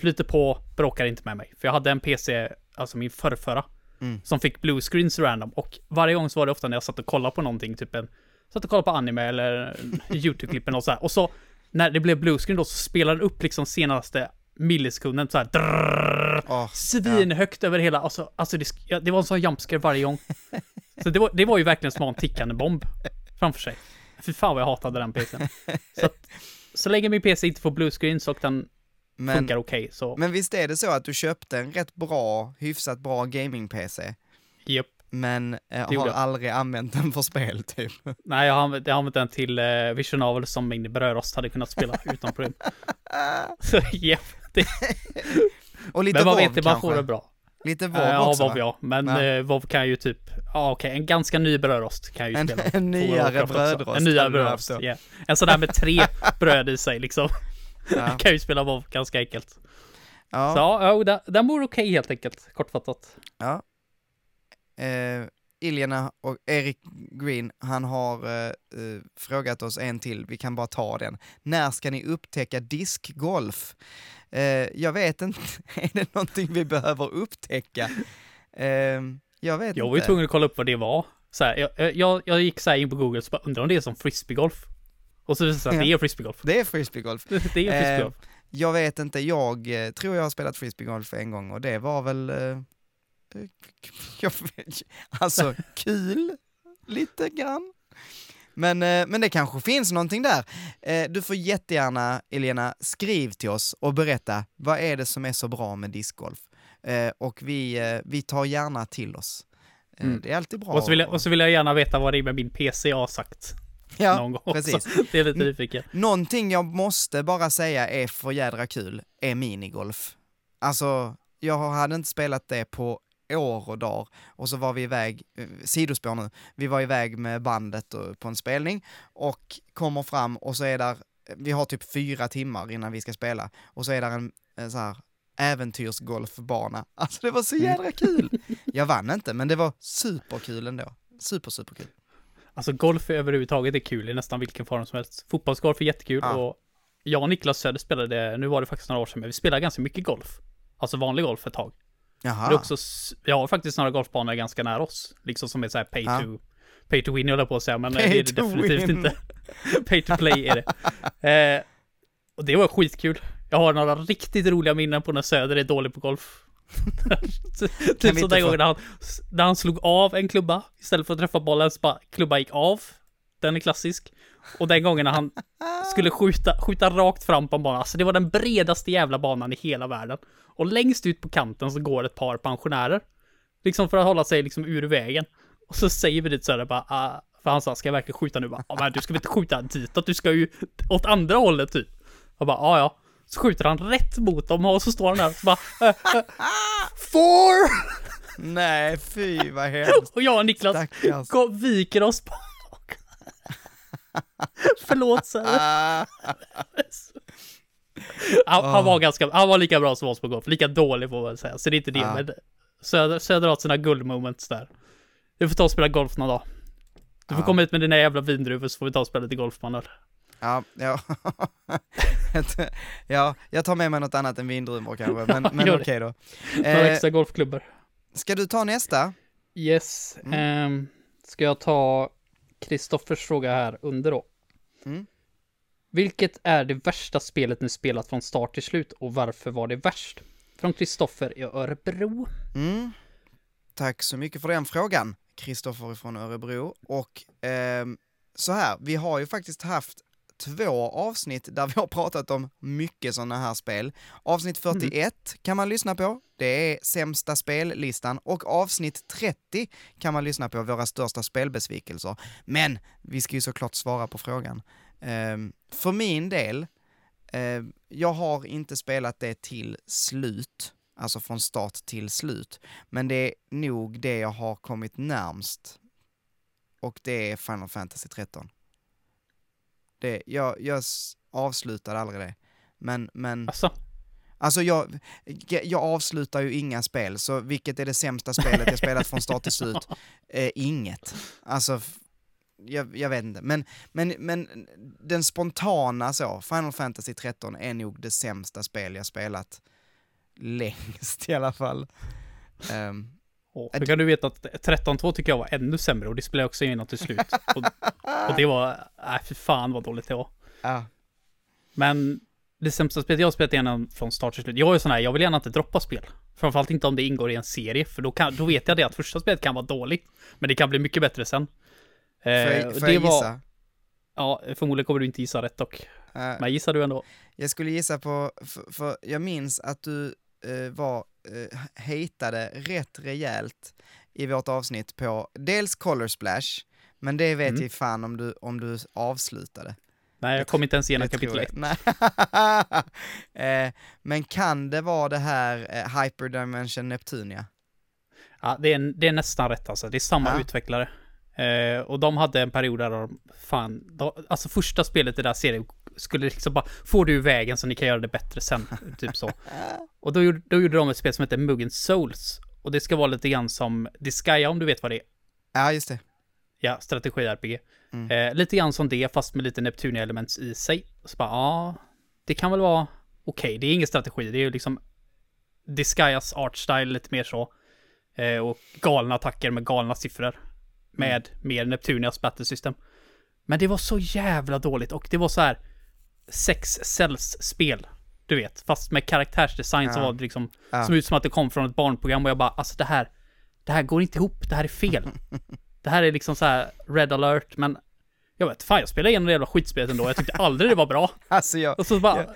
Speaker 2: flyter på, bråkar inte med mig. För jag hade en PC, alltså min förrförra,
Speaker 1: Mm.
Speaker 2: som fick blue screens random. Och varje gång så var det ofta när jag satt och kollade på någonting, typ en, satt och kollade på anime eller YouTube-klipp eller något så här. Och så, när det blev bluescreen då, så spelade den upp liksom senaste millisekunden så här. Drrrr,
Speaker 1: oh,
Speaker 2: svinhögt över hela, alltså, alltså det, ja, det var en sån jumpscare varje gång. Så det var, det var ju verkligen som att ha en tickande bomb framför sig. Fy fan vad jag hatade den PCn. Så att, så länge min PC inte får bluescreen så och den
Speaker 1: men,
Speaker 2: funkar okej så,
Speaker 1: men visst är det så att du köpte en rätt bra, hyfsat bra gaming-PC,
Speaker 2: japp
Speaker 1: men eh, har
Speaker 2: jag.
Speaker 1: aldrig använt den för spel typ?
Speaker 2: Nej, jag har använt, jag har använt den till uh, Vision Novel som min brödrost hade kunnat spela utan problem. Så japp. Det,
Speaker 1: Och lite
Speaker 2: men man vet inte, får det bra.
Speaker 1: Lite
Speaker 2: Uh, ja,
Speaker 1: också va?
Speaker 2: ja. Men
Speaker 1: Ja.
Speaker 2: uh, WoW kan ju typ, ja okej, en ganska ny brödrost kan jag ju
Speaker 1: En-
Speaker 2: spela.
Speaker 1: en nyare brödrost
Speaker 2: En nyare brödrost, ja. En sån där med tre bröd i sig liksom.
Speaker 1: Ja.
Speaker 2: kan ju spela WoW ganska enkelt.
Speaker 1: Ja.
Speaker 2: Så ja, ja, den, mår okej helt enkelt, kortfattat.
Speaker 1: Ja. Eh, Iljana och Erik Green, han har eh, eh, frågat oss en till, vi kan bara ta den. När ska ni upptäcka diskgolf? Eh, jag vet inte, är det någonting vi behöver upptäcka? Eh, jag vet
Speaker 2: Jag var ju
Speaker 1: inte.
Speaker 2: tvungen att kolla upp vad det var. Så här, jag, jag, jag gick så här in på Google och bara undrar om det är som frisbeegolf. Och så visade det sig att det är frisbeegolf.
Speaker 1: Det är frisbeegolf.
Speaker 2: Det är frisbeegolf.
Speaker 1: Jag vet inte, jag eh, tror jag har spelat frisbeegolf en gång och det var väl, eh, jag, alltså kul, lite grann. Men, eh, men det kanske finns någonting där. Eh, du får jättegärna, Elena, skriv till oss och berätta, vad är det som är så bra med discgolf? Eh, och vi, vi tar gärna till oss.
Speaker 2: Mm.
Speaker 1: Det är alltid bra.
Speaker 2: Och så, vill jag, och så vill jag gärna veta vad det är med min PC har sagt
Speaker 1: ja,
Speaker 2: någon gång
Speaker 1: precis.
Speaker 2: Det är lite nyfiken.
Speaker 1: Någonting jag måste bara säga är för jädra kul, är minigolf. Alltså, jag hade inte spelat det på år och dagar och så var vi iväg, eh, sidospår nu, vi var iväg med bandet och, på en spelning och kommer fram och så är där, vi har typ fyra timmar innan vi ska spela och så är där en, en så här äventyrsgolfbana. Alltså det var så jädra kul! Jag vann inte, men det var superkul ändå. Super, superkul.
Speaker 2: Alltså golf överhuvudtaget är kul i nästan vilken form som helst. Fotbollsgolf är jättekul
Speaker 1: Ja.
Speaker 2: och jag och Niklas Söder spelade, nu var det faktiskt några år sedan, men vi spelade ganska mycket golf. Alltså vanlig golf ett tag.
Speaker 1: Jaha.
Speaker 2: Det är också, har faktiskt några golfbanor ganska nära oss. Liksom som är så här pay
Speaker 1: Ja.
Speaker 2: to, pay to win jag på att säga, men eh,
Speaker 1: Pay
Speaker 2: det är det definitivt
Speaker 1: win.
Speaker 2: inte. pay to play är det. Eh, och det var skitkul. Jag har några riktigt roliga minnen på när Söder är dålig på golf. typ som den gången när han, när han slog av en klubba istället för att träffa bollen så bara klubba gick av. Den är klassisk. Och den gången när han skulle skjuta, skjuta rakt fram på en bana. Alltså det var den bredaste jävla banan i hela världen. Och längst ut på kanten så går ett par pensionärer. Liksom för att hålla sig liksom ur vägen. Och så säger vi dit så här bara, ah, för han sa, ska jag verkligen skjuta nu? Bara, ah, men du ska väl inte skjuta ditåt, du ska ju åt andra hållet typ. Jag bara, ja ja. Så skjuter han rätt mot dem och så står han där och så bara, äh, äh, four!
Speaker 1: Nej, fy vad hemskt.
Speaker 2: Och jag och Niklas
Speaker 1: Stackars.
Speaker 2: går, viker oss bak. Förlåt.
Speaker 1: Ah,
Speaker 2: Han, han, var ganska, han var lika bra som oss på golf, lika dålig får man säga. Så det är inte det,
Speaker 1: Ah.
Speaker 2: men Söder, Söder har sina guldmoments där. Du får ta och spela golf någon dag. Du får
Speaker 1: Ah.
Speaker 2: komma hit med dina jävla vindruvor så får vi ta och spela lite golf man
Speaker 1: ja, ja. ja, jag tar med mig något annat än vindruvor kanske, men, men okej
Speaker 2: det.
Speaker 1: då.
Speaker 2: Några
Speaker 1: Eh,
Speaker 2: extra golfklubbor.
Speaker 1: ska du ta nästa?
Speaker 2: Yes.
Speaker 1: Mm.
Speaker 2: ehm, ska jag ta Kristoffers fråga här under då?
Speaker 1: Mm.
Speaker 2: Vilket är det värsta spelet ni spelat från start till slut och varför var det värst? Från Kristoffer i Örebro.
Speaker 1: Mm. Tack så mycket för den frågan, Kristoffer från Örebro. Och ehm, så här, vi har ju faktiskt haft två avsnitt där vi har pratat om mycket sådana här spel. Avsnitt 41 kan man lyssna på, det är sämsta spellistan, och avsnitt 30 kan man lyssna på, våra största spelbesvikelser. Men vi ska ju såklart svara på frågan. Ehm, för min del, ehm, jag har inte spelat det till slut, alltså från start till slut, men det är nog det jag har kommit närmst. Och det är Final Fantasy 13. Det, jag, jag avslutade aldrig det. Men, men
Speaker 2: Alltså,
Speaker 1: Alltså jag, jag avslutar ju inga spel, så vilket är det sämsta spelet jag spelat från start till slut? Eh, inget. Alltså, jag, jag vet inte. Men, men, men den spontana så, Final Fantasy 13 är nog det sämsta spel jag spelat längst i alla fall. Ehm,
Speaker 2: och hur kan du veta att 13.2 tycker jag var ännu sämre och det spelade jag också igenom till slut. Och, och det var, nej för fan vad dåligt det var.
Speaker 1: ja.
Speaker 2: Men det sämsta spelet jag har spelat igenom från start till slut. Jag är ju sån här, jag vill gärna inte droppa spel. Framförallt inte om det ingår i en serie, för då, kan, då vet jag det att första spelet kan vara dåligt. Men det kan bli mycket bättre sen.
Speaker 1: Får
Speaker 2: Eh,
Speaker 1: jag, får
Speaker 2: det
Speaker 1: jag
Speaker 2: var,
Speaker 1: gissa?
Speaker 2: Ja, förmodligen kommer du inte gissa rätt dock.
Speaker 1: Eh,
Speaker 2: Men gissar du ändå?
Speaker 1: Jag skulle gissa på, för, för jag minns att du eh, var, eh, hejtade rätt rejält i vårt avsnitt på dels Color Splash, men det vet
Speaker 2: Mm.
Speaker 1: jag fan om du, om du avslutade.
Speaker 2: Nej, jag kom inte ens igenom kapitel
Speaker 1: jag.
Speaker 2: 1.
Speaker 1: Nej. eh, men kan det vara det här eh, Hyperdimension Neptunia?
Speaker 2: Ja, det är, det är nästan rätt alltså. Det är samma
Speaker 1: Ja.
Speaker 2: utvecklare. Eh, och de hade en period där de, fan, de, alltså första spelet i den där serien skulle liksom bara, får du i vägen så ni kan göra det bättre sen, typ så. Och då gjorde, då gjorde de ett spel som heter Mugen Souls. Och det ska vara lite grann som Disgaea om du vet vad det är.
Speaker 1: Ja, just det.
Speaker 2: Ja, strategi-RPG.
Speaker 1: Mm.
Speaker 2: Eh, lite grann som det, fast med lite Neptunia-elements i sig. Så bara, ja, det kan väl vara okej. Det är ingen strategi, det är ju liksom Disgaeas artstyle lite mer så. Eh, och galna attacker med galna siffror. Med mer Neptunias battle system. Men det var så jävla dåligt och det var så här sex cells spel. Du vet, fast med karaktärsdesign som
Speaker 1: Ja.
Speaker 2: var det liksom,
Speaker 1: Ja.
Speaker 2: som ut som att det kom från ett barnprogram och jag bara, alltså det här, det här går inte ihop, det här är fel. det här är liksom så här red alert, men jag vet, fan jag spelade igenom det jävla skitspelet ändå, jag tyckte aldrig det var bra.
Speaker 1: Alltså jag,
Speaker 2: Och så bara,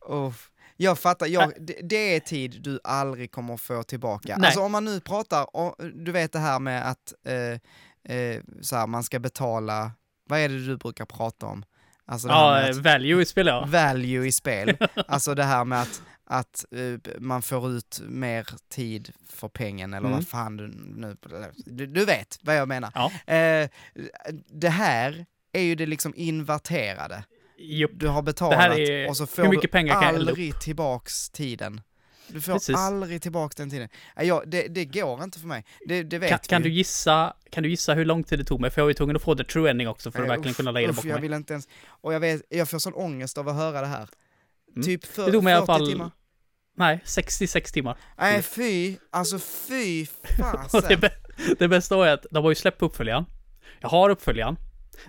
Speaker 1: Oh, jag fattar, jag, det, det är tid du aldrig kommer få tillbaka.
Speaker 2: Nej.
Speaker 1: Alltså om man nu pratar, om, du vet det här med att eh, eh, så här, man ska betala, vad är det du brukar prata om? Alltså
Speaker 2: ja,
Speaker 1: att,
Speaker 2: value i spel ja.
Speaker 1: value i spel, alltså det här med att, att eh, man får ut mer tid för pengen eller
Speaker 2: Mm.
Speaker 1: vad fan du nu, du, du vet vad jag menar.
Speaker 2: Ja,
Speaker 1: Eh, det här är ju det liksom inverterade.
Speaker 2: jupp.
Speaker 1: Du har betalat och så får du aldrig tillbaks tiden. Du får
Speaker 2: Precis.
Speaker 1: aldrig tillbaks den tiden. Jag, det, det går inte för mig. Det, det vet
Speaker 2: Kan, kan,
Speaker 1: vi.
Speaker 2: du gissa, kan du gissa hur lång tid det tog mig? För jag var ju tvungen att få the true ending också för att
Speaker 1: Nej,
Speaker 2: verkligen
Speaker 1: uff,
Speaker 2: kunna lägga det bakom
Speaker 1: jag
Speaker 2: mig.
Speaker 1: vill inte ens, och jag vet, jag får sån ångest av att höra det här.
Speaker 2: Mm.
Speaker 1: Typ för,
Speaker 2: Det tog mig i alla
Speaker 1: 40
Speaker 2: fall-
Speaker 1: timmar.
Speaker 2: Nej, 66 timmar.
Speaker 1: Nej fy, alltså fy
Speaker 2: det,
Speaker 1: fasen.
Speaker 2: bä- det bästa var ju att de har ju släppt uppföljaren. Jag har uppföljaren.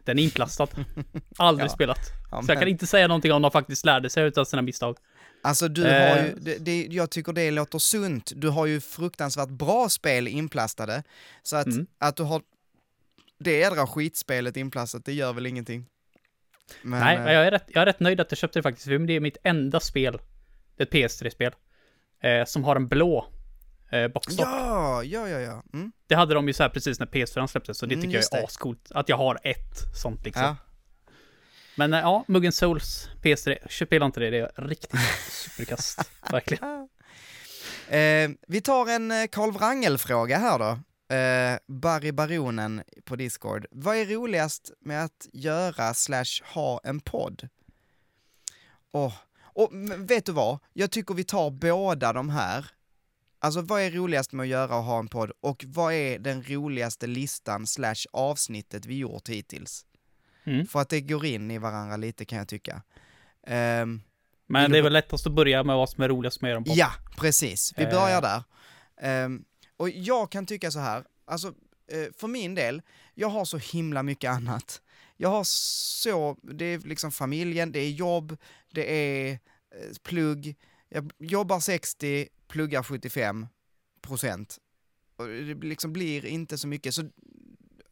Speaker 2: Den är inplastad. Aldrig
Speaker 1: Ja.
Speaker 2: spelat.
Speaker 1: Ja,
Speaker 2: Så jag kan inte säga någonting om de faktiskt lärde sig utav sina misstag.
Speaker 1: Alltså du
Speaker 2: Eh.
Speaker 1: har ju, det, det, jag tycker det låter sunt. Du har ju fruktansvärt bra spel inplastade. Så att,
Speaker 2: Mm.
Speaker 1: att du har det jädra skitspelet inplastat, det gör väl ingenting. Men,
Speaker 2: Nej,
Speaker 1: eh,
Speaker 2: men jag är, rätt, jag är rätt nöjd att jag köpte det faktiskt. För det är mitt enda spel, ett PS3-spel, eh, som har en blå eh, boxstock.
Speaker 1: Ja, ja, ja, ja. Mm.
Speaker 2: Det hade de ju så här precis när PS4 släpptes, så det
Speaker 1: Mm,
Speaker 2: tycker jag
Speaker 1: just
Speaker 2: är
Speaker 1: det.
Speaker 2: ascoolt. Att jag har ett sånt liksom.
Speaker 1: ja.
Speaker 2: Men eh, ja, Muggen Souls, PS3, spela inte det, det är riktigt superkast. Verkligen.
Speaker 1: Eh, vi tar en eh, Karl Wrangel-fråga här då. Eh, Barry Baronen på Discord. Vad är roligast med att göra slash ha en podd? Åh, och vet du vad? Jag tycker vi tar båda de här. Alltså vad är roligast med att göra och ha en podd? Och vad är den roligaste listan slash avsnittet vi gjort hittills?
Speaker 2: Mm.
Speaker 1: För att det går in i varandra lite kan jag tycka. Ehm,
Speaker 2: Men det är väl lättast att börja med vad som är roligast med dem på.
Speaker 1: Ja, precis. Vi
Speaker 2: Eh.
Speaker 1: börjar där. Ehm, och jag kan tycka så här, alltså eh, för min del, jag har så himla mycket annat. Jag har så, det är liksom familjen, det är jobb, det är eh, plugg. Jag jobbar 60, pluggar 75 procent. Och det liksom blir inte så mycket så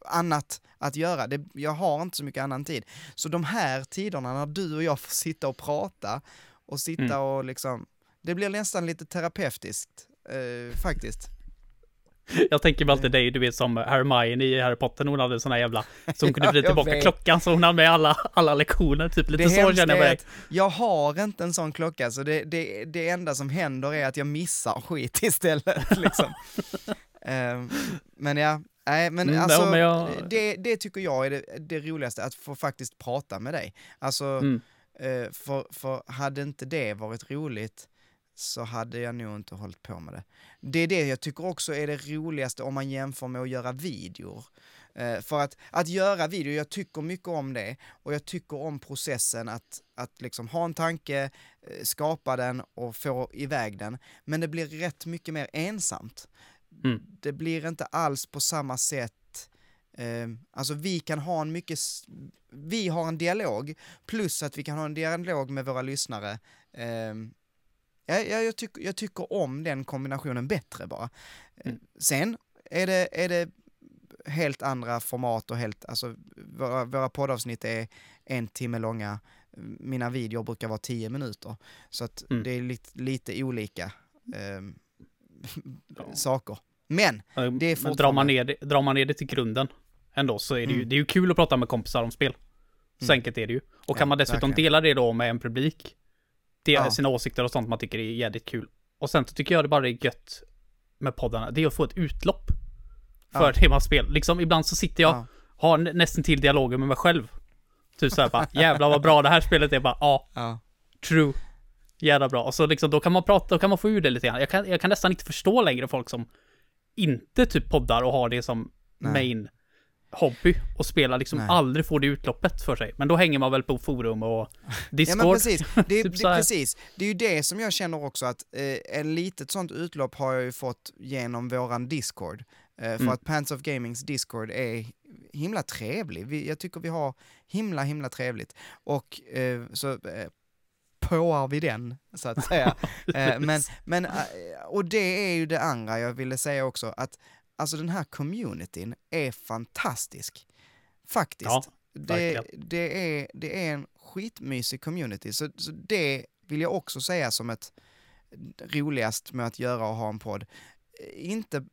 Speaker 1: annat att göra. Det, jag har inte så mycket annan tid. Så de här tiderna när du och jag får sitta och prata och sitta
Speaker 2: Mm.
Speaker 1: och liksom, det blir nästan lite terapeutiskt eh, faktiskt.
Speaker 2: Jag tänker mig alltid dig, du vet som Hermione i Harry Potter, hon hade en sån här jävla, så hon kunde
Speaker 1: Ja,
Speaker 2: vrida
Speaker 1: jag
Speaker 2: tillbaka
Speaker 1: vet.
Speaker 2: klockan så hon hade med alla, alla lektioner, typ lite
Speaker 1: det
Speaker 2: så känner jag mig.
Speaker 1: jag har inte en sån klocka, så det, det, det enda som händer är att jag missar skit istället. Liksom. Ehm, men ja, nej men
Speaker 2: Mm,
Speaker 1: alltså,
Speaker 2: ja, men jag-
Speaker 1: det, det tycker jag är det, det roligaste, att få faktiskt prata med dig. Alltså,
Speaker 2: Mm.
Speaker 1: Eh, för, för hade inte det varit roligt så hade jag nog inte hållit på med det. Det är det jag tycker också är det roligaste om man jämför med att göra videor. Eh, för att, att göra video, jag tycker mycket om det och jag tycker om processen att, att liksom ha en tanke, eh, skapa den och få iväg den. Men det blir rätt mycket mer ensamt.
Speaker 2: Mm.
Speaker 1: Det blir inte alls på samma sätt eh, alltså vi kan ha en mycket, vi har en dialog plus att vi kan ha en dialog med våra lyssnare. Eh, ja, ja, jag, tycker, jag tycker om den kombinationen bättre bara. Eh,
Speaker 2: Mm.
Speaker 1: Sen är det, är det helt andra format och helt, alltså våra, våra poddavsnitt är en timme långa, mina videor brukar vara tio minuter. Så att
Speaker 2: Mm.
Speaker 1: det är lite, lite olika eh,
Speaker 2: Ja.
Speaker 1: saker. Men, Det är
Speaker 2: Men drar man,
Speaker 1: fortfarande-
Speaker 2: ner det, drar man ner det till grunden ändå så är det ju,
Speaker 1: Mm.
Speaker 2: det är ju kul att prata med kompisar om spel. Så
Speaker 1: Mm.
Speaker 2: enkelt är det ju. Och
Speaker 1: Ja,
Speaker 2: kan man dessutom
Speaker 1: verkligen.
Speaker 2: dela det då med en publik, dela
Speaker 1: Ja.
Speaker 2: sina åsikter och sånt man tycker är jävligt kul. Och sen så tycker jag det bara är gött med poddarna, det är att få ett utlopp för
Speaker 1: Ja.
Speaker 2: det man spelar. Liksom ibland så sitter jag,
Speaker 1: Ja.
Speaker 2: har nä- nästan till dialoger med mig själv. Typ såhär bara, jävlar vad bra det här spelet är bara, ja,
Speaker 1: ja,
Speaker 2: true. Jävla bra. Och så liksom, då kan man prata, då kan man få ur det lite grann. Jag kan, jag kan nästan inte förstå längre folk som inte typ poddar och har det som
Speaker 1: Nej.
Speaker 2: main hobby och spelar liksom
Speaker 1: Nej.
Speaker 2: aldrig får det utloppet för sig. Men då hänger man väl på forum och
Speaker 1: Ja
Speaker 2: Discord.
Speaker 1: men precis, det, är-
Speaker 2: Typ
Speaker 1: det, precis. det är ju det som jag känner också att eh, en litet sånt utlopp har jag ju fått genom våran Discord. Eh, för
Speaker 2: Mm.
Speaker 1: att Pants of Gamings Discord är himla trevlig. Vi, jag tycker vi har himla, himla trevligt. Och eh, så eh, påar vi den, så att säga. eh, men, men, eh, och det är ju det andra jag ville säga också, att alltså den här communityn är fantastisk. Faktiskt.
Speaker 2: Ja,
Speaker 1: det, det, är, det är en skitmysig community, så, så det vill jag också säga som ett roligast med att göra och ha en podd. Eh, Inte,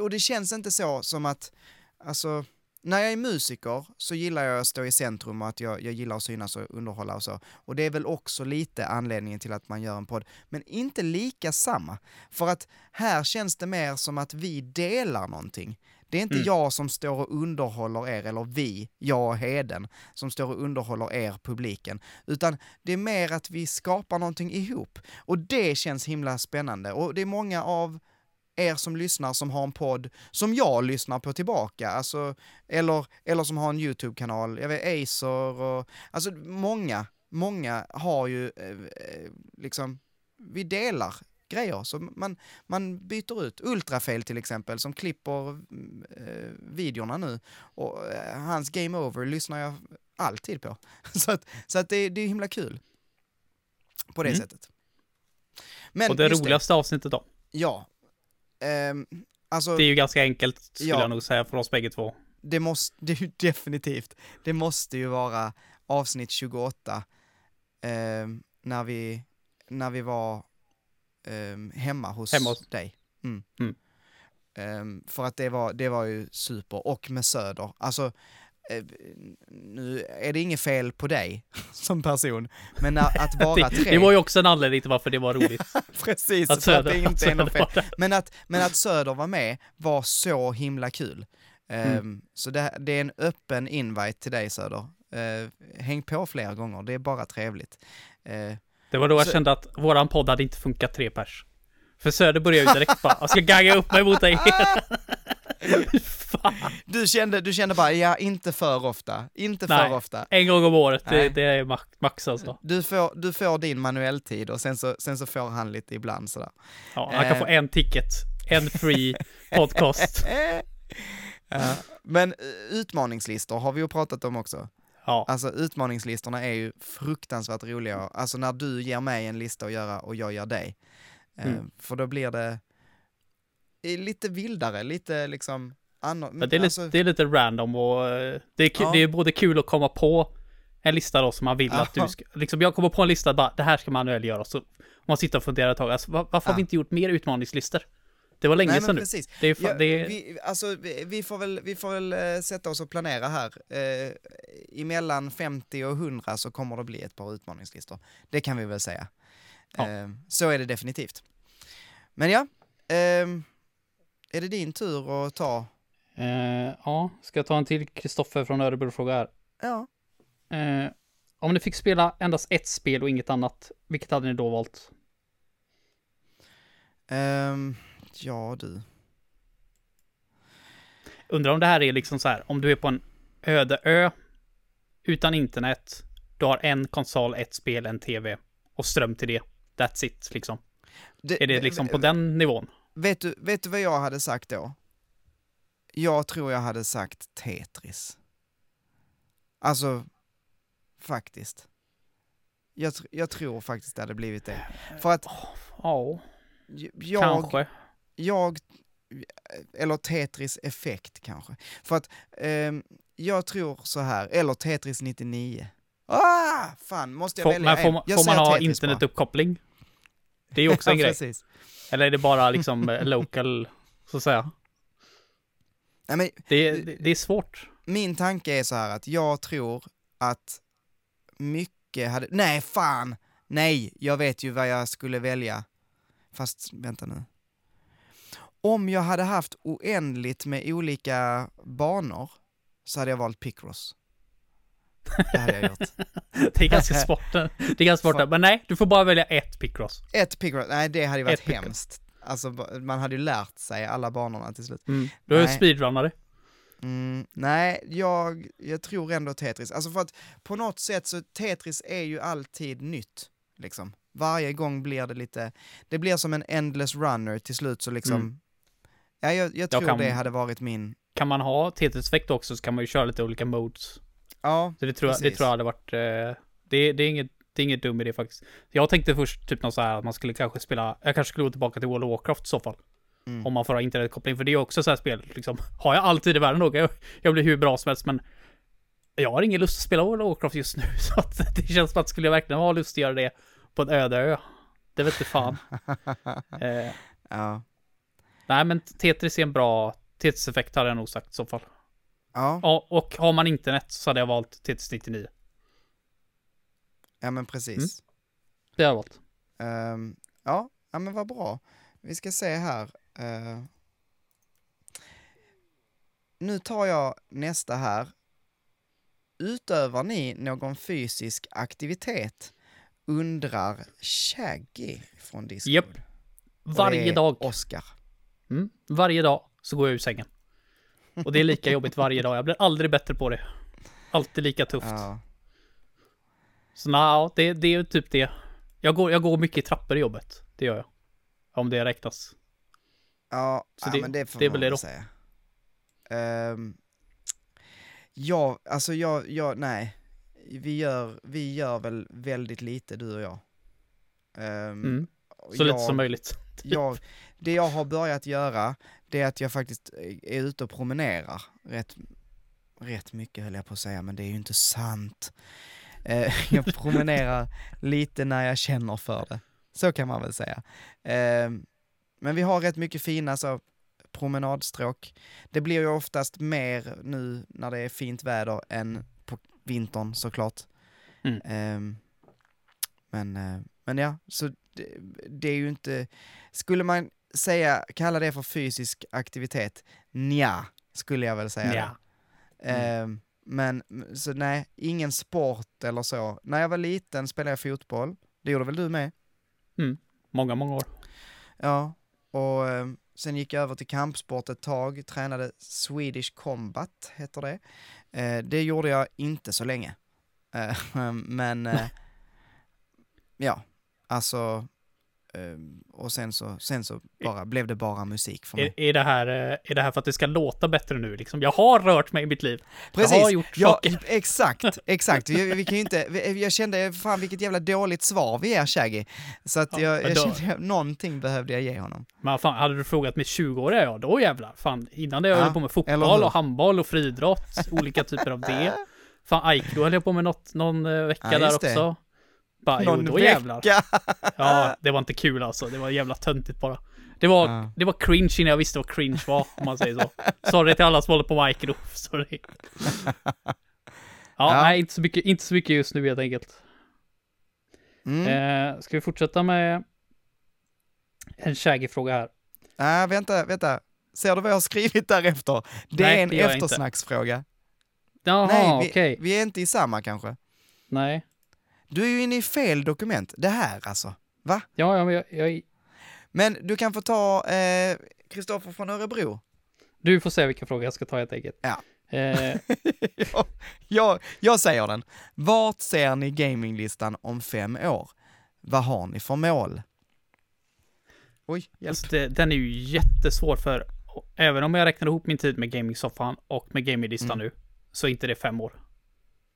Speaker 1: och det känns inte så som att, alltså, när jag är musiker så gillar jag att stå i centrum och att jag, jag gillar att synas och underhålla och så. Och det är väl också lite anledningen till att man gör en podd. Men inte lika samma. För att här känns det mer som att vi delar någonting. Det är inte
Speaker 2: Mm.
Speaker 1: jag som står och underhåller er, eller vi, jag och Heden, som står och underhåller er, publiken. Utan det är mer att vi skapar någonting ihop. Och det känns himla spännande. Och det är många av er som lyssnar som har en podd som jag lyssnar på tillbaka, alltså, eller, eller som har en YouTube-kanal, jag vet Acer och, alltså många, många har ju eh, eh, liksom, vi delar grejer, så man, man byter ut Ultrafail till exempel som klipper eh, videorna nu och eh, hans Game Over lyssnar jag alltid på. så att, så att det, det är himla kul på det
Speaker 2: Mm.
Speaker 1: sättet. Men
Speaker 2: och det roligaste avsnittet då.
Speaker 1: Ja. Ehm, alltså,
Speaker 2: Det är ju ganska enkelt skulle
Speaker 1: Ja.
Speaker 2: jag nog säga för oss bägge två.
Speaker 1: det måste, det är ju definitivt, det måste ju vara avsnitt 28, ehm, när vi, när vi var ehm, hemma hos
Speaker 2: Hemma hos-
Speaker 1: dig. Mm.
Speaker 2: Mm.
Speaker 1: Ehm, för att det var, det var ju super, och med Söder. Alltså, eh, nu är det inget fel på dig som person, men att vara tre...
Speaker 2: det var ju också en anledning till varför det var roligt.
Speaker 1: Precis,
Speaker 2: Att
Speaker 1: för att
Speaker 2: Söder,
Speaker 1: det inte är något
Speaker 2: Söder
Speaker 1: fel. Men att, men att Söder var med var så himla kul.
Speaker 2: Mm.
Speaker 1: Så det, det är en öppen invite till dig Söder. Uh, häng på flera gånger, det är bara trevligt. Eh,
Speaker 2: Det var då jag
Speaker 1: Så-
Speaker 2: kände att våran podd hade inte funkat tre pers. För Söder började ju direkt bara, jag ska gagga upp mig mot dig.
Speaker 1: Du, kände, du kände bara, ja inte för ofta, inte för
Speaker 2: Nej.
Speaker 1: ofta.
Speaker 2: En gång om året, det, det är max, max alltså.
Speaker 1: Du får, du får din manuelltid och sen så, sen så får han lite ibland sådär.
Speaker 2: Ja, han kan
Speaker 1: Eh.
Speaker 2: få en ticket, en free podcast.
Speaker 1: Ja. Men eh, utmaningslistor har vi ju pratat om också.
Speaker 2: Ja,
Speaker 1: Alltså utmaningslistorna är ju fruktansvärt roliga. Alltså när du ger mig en lista att göra och jag gör dig. Eh,
Speaker 2: Mm.
Speaker 1: För då blir det eh, lite vildare, lite liksom annorlunda.
Speaker 2: men det är, lite,
Speaker 1: alltså,
Speaker 2: det är lite random och eh, det är,
Speaker 1: Ja.
Speaker 2: det är både kul att komma på en lista då som man vill att
Speaker 1: Ja.
Speaker 2: du ska, liksom jag kommer på en lista bara, det här ska Manuel göra, så om man sitter och funderar ett tag, alltså, var, varför har
Speaker 1: Ja.
Speaker 2: vi inte gjort mer utmaningslistor? Det var länge
Speaker 1: nej,
Speaker 2: sedan
Speaker 1: men
Speaker 2: nu.
Speaker 1: precis.
Speaker 2: Det är,
Speaker 1: Ja,
Speaker 2: det är,
Speaker 1: vi, alltså, vi, vi får väl, vi får väl eh, sätta oss och planera här. Eh, emellan 50 och 100 så kommer det bli ett par utmaningslistor. Det kan vi väl säga.
Speaker 2: Ja.
Speaker 1: Eh, så är det definitivt. Men ja, ehm, är det din tur att ta?
Speaker 2: Eh, ja, ska jag ta en till Kristoffer från Örebro fråga här.
Speaker 1: Ja.
Speaker 2: Eh, Om ni fick spela endast ett spel och inget annat, vilket hade ni då valt?
Speaker 1: Ehm, ja du.
Speaker 2: Undrar om det här är liksom så här, om du är på en öde ö, utan internet, du har en konsol, ett spel, en tv och ström till det. That's it, liksom.
Speaker 1: Det-
Speaker 2: Är det liksom på den nivån?
Speaker 1: Vet du, vet du vad jag hade sagt då? Jag tror jag hade sagt Tetris. Alltså, faktiskt. Jag, tr- jag tror faktiskt det hade blivit det. För att
Speaker 2: Ja,
Speaker 1: jag,
Speaker 2: kanske.
Speaker 1: jag, eller Tetris effekt kanske. För att ehm, jag tror så här, eller Tetris 99. Ah, fan, måste jag
Speaker 2: Får,
Speaker 1: välja
Speaker 2: men får, man-
Speaker 1: Jag
Speaker 2: får man ha
Speaker 1: Tetris
Speaker 2: internetuppkoppling? Det är ju också en grej. Eller är det bara liksom eh, local, så att säga?
Speaker 1: Nej, men
Speaker 2: Det, är- det, det är svårt.
Speaker 1: min tanke är så här att jag tror att mycket hade... Nej, fan! Nej, jag vet ju vad jag skulle välja. Fast, vänta nu. Om jag hade haft oändligt med olika banor så hade jag valt Picross. Det hade jag gjort.
Speaker 2: Det är ganska svårt. Det är ganska svårt. Men nej, du får bara välja ett Picross.
Speaker 1: Ett Picross, nej det hade ju varit
Speaker 2: Ett
Speaker 1: hemskt. Alltså, man hade ju lärt sig alla banorna till slut.
Speaker 2: Mm. Du är speedrunnare.
Speaker 1: Mm, nej, jag, jag tror ändå Tetris. Alltså för att på något sätt så Tetris är ju alltid nytt. Liksom. Varje gång blir det lite, det blir som en endless runner till slut så liksom.
Speaker 2: Mm.
Speaker 1: Ja, jag, jag tror
Speaker 2: kan-
Speaker 1: det hade varit min,
Speaker 2: Kan man ha Tetris-effekt också så kan man ju köra lite olika modes.
Speaker 1: ja,
Speaker 2: Så det tror jag, det
Speaker 1: Precis.
Speaker 2: tror jag hade varit, eh, det, det är inget, det är inget dum idé faktiskt. Jag tänkte först typ något så här att man skulle kanske spela, jag kanske skulle gå tillbaka till World of Warcraft i så fall.
Speaker 1: Mm.
Speaker 2: Om man får ha internetkoppling, för det är också så här spel, liksom. Har jag alltid i världen då, jag, jag blir hur bra som helst, men jag har ingen lust att spela World of Warcraft just nu, så att det känns som att skulle jag verkligen ha lust att göra det på en öde ö, det vet inte fan. eh,
Speaker 1: ja,
Speaker 2: nej men Tetris är en bra, Tetris-effekt hade jag nog sagt i så fall.
Speaker 1: ja,
Speaker 2: Ja, och har man internet så hade jag valt Tetris 99.
Speaker 1: Ja men precis.
Speaker 2: Det har valt.
Speaker 1: Ehm, ja, ja men vad bra. Vi ska se här. Eh, nu tar jag nästa här. Utövar ni någon fysisk aktivitet? Undrar Shaggy från Discord.
Speaker 2: Japp.
Speaker 1: Det
Speaker 2: Varje dag.
Speaker 1: Oscar.
Speaker 2: Mm. Varje dag så går jag ur sängen. Och det är lika jobbigt varje dag. Jag blir aldrig bättre på det. Alltid lika tufft.
Speaker 1: Ja.
Speaker 2: Så nej, det, det är typ det. Jag går, jag går mycket i trappor i jobbet. Det gör jag. Om det räknas.
Speaker 1: Ja,
Speaker 2: Så
Speaker 1: ja
Speaker 2: det-
Speaker 1: men det får
Speaker 2: det
Speaker 1: man
Speaker 2: väl det
Speaker 1: säga. Um, ja, alltså jag, jag, nej. Vi gör, vi gör väl väldigt lite du och jag. Ehm,
Speaker 2: Mm. Så lite
Speaker 1: jag-
Speaker 2: som möjligt.
Speaker 1: jag, det jag har börjat göra, det är att jag faktiskt är ute och promenerar rätt, rätt mycket höll jag på att säga, men det är ju inte sant. Eh, jag promenerar lite när jag känner för det. Så kan man väl säga. Eh, men vi har rätt mycket fina så, promenadstråk. Det blir ju oftast mer nu när det är fint väder än på vintern såklart.
Speaker 2: Mm.
Speaker 1: Eh, men, eh, men ja, så det, det är ju inte, skulle man säga, kalla det för fysisk aktivitet? Nja, skulle jag väl säga.
Speaker 2: Ja.
Speaker 1: då. Men, så nej, ingen sport eller så. När jag var liten spelade jag fotboll, det gjorde väl du med?
Speaker 2: Många, många år.
Speaker 1: Ja, och ehm, sen gick jag över till kampsport ett tag, tränade Swedish Combat, heter det. Eh, det gjorde jag inte så länge. Eh, men, eh, ja, alltså, och sen så, sen så bara, blev det bara musik för mig.
Speaker 2: Är, är, det här, eh, är det här för att det ska låta bättre nu liksom? Jag har rört mig i mitt liv.
Speaker 1: Precis,
Speaker 2: Jag har gjort
Speaker 1: ja,
Speaker 2: saker.
Speaker 1: exakt, exakt. Vi, vi kan ju inte, vi, jag kände, fan vilket jävla dåligt svar vi ger Shaggy. Så att
Speaker 2: Ja,
Speaker 1: jag,
Speaker 2: men
Speaker 1: jag
Speaker 2: då-
Speaker 1: kände, någonting behövde jag ge honom.
Speaker 2: Men fan, hade du frågat mig 20-åriga jag, då jävlar. Fan, innan det jag
Speaker 1: Ja,
Speaker 2: höll på med fotboll och handboll och friidrott, olika typer av det. Fan, Aikido höll jag på med något, någon eh, vecka
Speaker 1: Ja,
Speaker 2: där
Speaker 1: just det.
Speaker 2: Bara,
Speaker 1: Någon
Speaker 2: jo, då jävlar.
Speaker 1: vecka!
Speaker 2: Ja, det var inte kul alltså. Det var jävla töntigt bara. Det var,
Speaker 1: Ja.
Speaker 2: det var cringe innan jag visste vad cringe var, om man säger så. Sorry till alla som håller på Aikido. Sorry. Ja,
Speaker 1: Ja.
Speaker 2: nej, inte så, mycket, inte så mycket just nu helt enkelt.
Speaker 1: Mm.
Speaker 2: Eh, ska vi fortsätta med en Shaggy-fråga här?
Speaker 1: Nej, vänta, vänta. Ser du vad jag har skrivit därefter? Det
Speaker 2: Nej,
Speaker 1: är en
Speaker 2: det
Speaker 1: eftersnacksfråga.
Speaker 2: Jaha, okej.
Speaker 1: vi är inte i samma kanske.
Speaker 2: Nej.
Speaker 1: Du är ju inne i fel dokument. Det här alltså. Va?
Speaker 2: Ja, ja, men jag, jag,
Speaker 1: Men du kan få ta eh, Kristoffer från Örebro.
Speaker 2: du får se vilka frågor jag ska ta helt enkelt.
Speaker 1: Ja.
Speaker 2: Eh,
Speaker 1: jag, jag, jag säger den. Vart ser ni gaminglistan om fem år? Vad har ni för mål? Oj, hjälp.
Speaker 2: alltså det, den är ju jättesvår för även om jag räknar ihop min tid med gaming-soffan och med gaminglistan
Speaker 1: Mm.
Speaker 2: nu så är inte det fem år.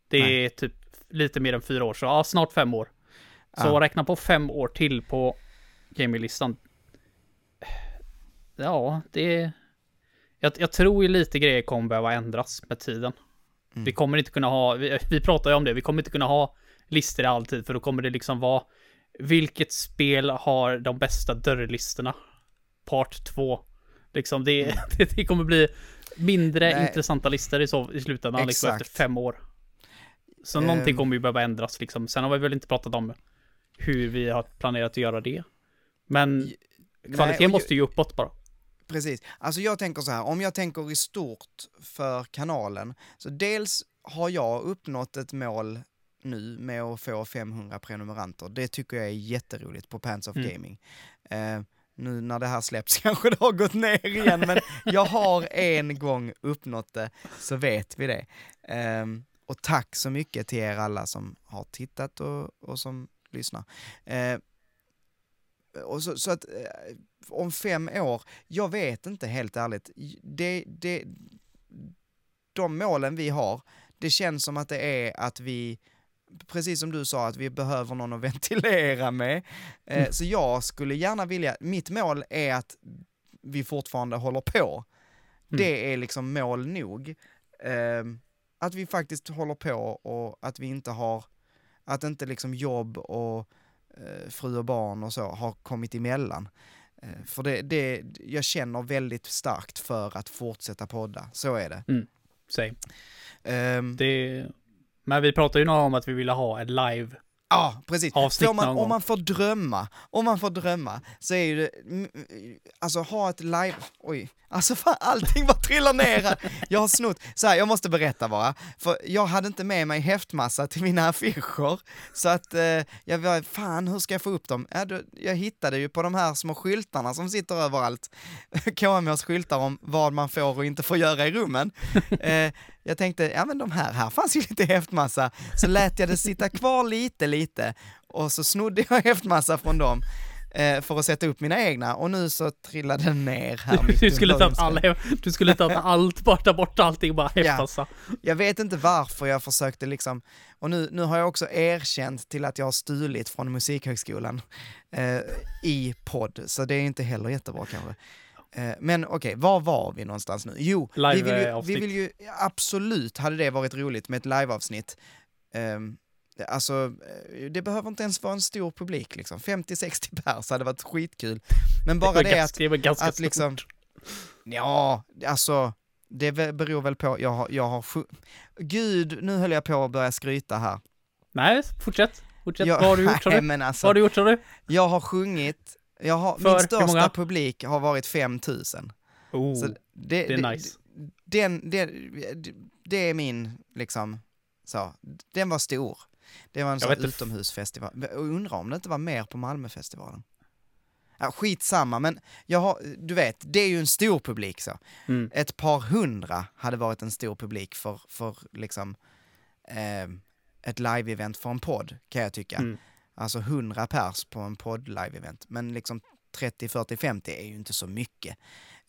Speaker 2: Det
Speaker 1: Nej.
Speaker 2: är typ lite mer än fyra år, så ja, snart fem år. Så
Speaker 1: Ja.
Speaker 2: räkna på fem år till på gaminglistan. Ja, det... Jag, jag tror ju lite grejer kommer behöva ändras med tiden.
Speaker 1: Mm.
Speaker 2: Vi kommer inte kunna ha, vi, vi pratar ju om det, vi kommer inte kunna ha listor alltid för då kommer det liksom vara vilket spel har de bästa dörrlistorna? Part 2. Liksom det, det, det kommer bli mindre
Speaker 1: Nej.
Speaker 2: intressanta listor i, så, i slutändan liksom efter fem år. Så
Speaker 1: Ehm.
Speaker 2: någonting kommer ju behöva ändras liksom. Sen har vi väl inte pratat om hur vi har planerat att göra det. Men kvaliteten måste ju uppåt bara.
Speaker 1: Precis. Alltså jag tänker så här, om jag tänker i stort för kanalen, så dels har jag uppnått ett mål nu med att få 500 prenumeranter. Det tycker jag är jätteroligt på Pants of
Speaker 2: Mm.
Speaker 1: Gaming. Eh, nu när det här släpps kanske det har gått ner igen, men jag har en gång uppnått det, så vet vi det. Ehm, och tack så mycket till er alla som har tittat och, och som lyssnar. Eh, och så, så att eh, om fem år, jag vet inte helt ärligt. Det, det, de målen vi har, det känns som att det är att vi, precis som du sa, att vi behöver någon att ventilera med. Eh,
Speaker 2: Mm.
Speaker 1: Så jag skulle gärna vilja, mitt mål är att vi fortfarande håller på. Det är liksom mål nog. Eh, att vi faktiskt håller på och att vi inte har, att inte liksom jobb och eh, fru och barn och så har kommit emellan. Eh, för det, det, jag känner väldigt starkt för att fortsätta podda, så är det.
Speaker 2: Säg.
Speaker 1: Ehm,
Speaker 2: Det... Men vi pratade ju nog om att vi ville ha en live.
Speaker 1: Ja, precis.
Speaker 2: Avsnitt
Speaker 1: man, om man får drömma, om man får drömma, så är ju det, alltså ha ett live, oj, alltså fan allting bara trillar ner här. Jag har snott, så här, jag måste berätta bara, för jag hade inte med mig häftmassa till mina affischer, så att eh, jag var, fan hur ska jag få upp dem? Ja, då, jag hittade ju på de här små skyltarna som sitter överallt, KMHs skyltar om vad man får och inte får göra i rummen. Eh, jag tänkte, ja men de här, här fanns ju lite häftmassa, så lät jag det sitta kvar lite, lite, och så snodde jag häftmassa från dem eh, för att sätta upp mina egna, och nu så trillade den ner här mitt
Speaker 2: Du skulle ta alla, du skulle ta allt, bara ta bort allting bara häftassa.
Speaker 1: Jag vet inte varför jag försökte liksom, och nu, nu har jag också erkänt till att jag har stulit från Musikhögskolan eh, i podd, så det är inte heller jättebra kanske. Eh, men okej, var var vi någonstans nu? Jo, vi vill, ju, vi vill ju, absolut hade det varit roligt med ett liveavsnitt. Um, alltså, eh, det behöver inte ens vara en stor publik liksom, 50-60 pers hade varit skitkul. Men bara det,
Speaker 2: ganska,
Speaker 1: att,
Speaker 2: det
Speaker 1: att liksom. Ja, alltså det beror väl på, jag har, jag har Gud, nu höll jag på att börja skryta här.
Speaker 2: Nej, fortsätt. Fortsätt.
Speaker 1: Jag,
Speaker 2: Vad har du gjort sa du?
Speaker 1: men
Speaker 2: Vad
Speaker 1: alltså,
Speaker 2: har du gjort sa du?
Speaker 1: jag har sjungit, jag har,
Speaker 2: För
Speaker 1: min största publik har varit 5000.
Speaker 2: Oh,
Speaker 1: Så det,
Speaker 2: det är nice.
Speaker 1: Den, det, det är min, liksom, så, den var stor. Det var en sån utomhusfestival. Jag undrar om det inte var mer på Malmöfestivalen. Ja, skitsamma, men jag har, du vet, det är ju en stor publik så.
Speaker 2: Mm.
Speaker 1: Ett par hundra hade varit en stor publik för, för liksom, eh, ett live-event för en podd, kan jag tycka.
Speaker 2: Mm.
Speaker 1: Alltså 100 pers på en podd live-event, men liksom 30, 40, 50 är ju inte så mycket.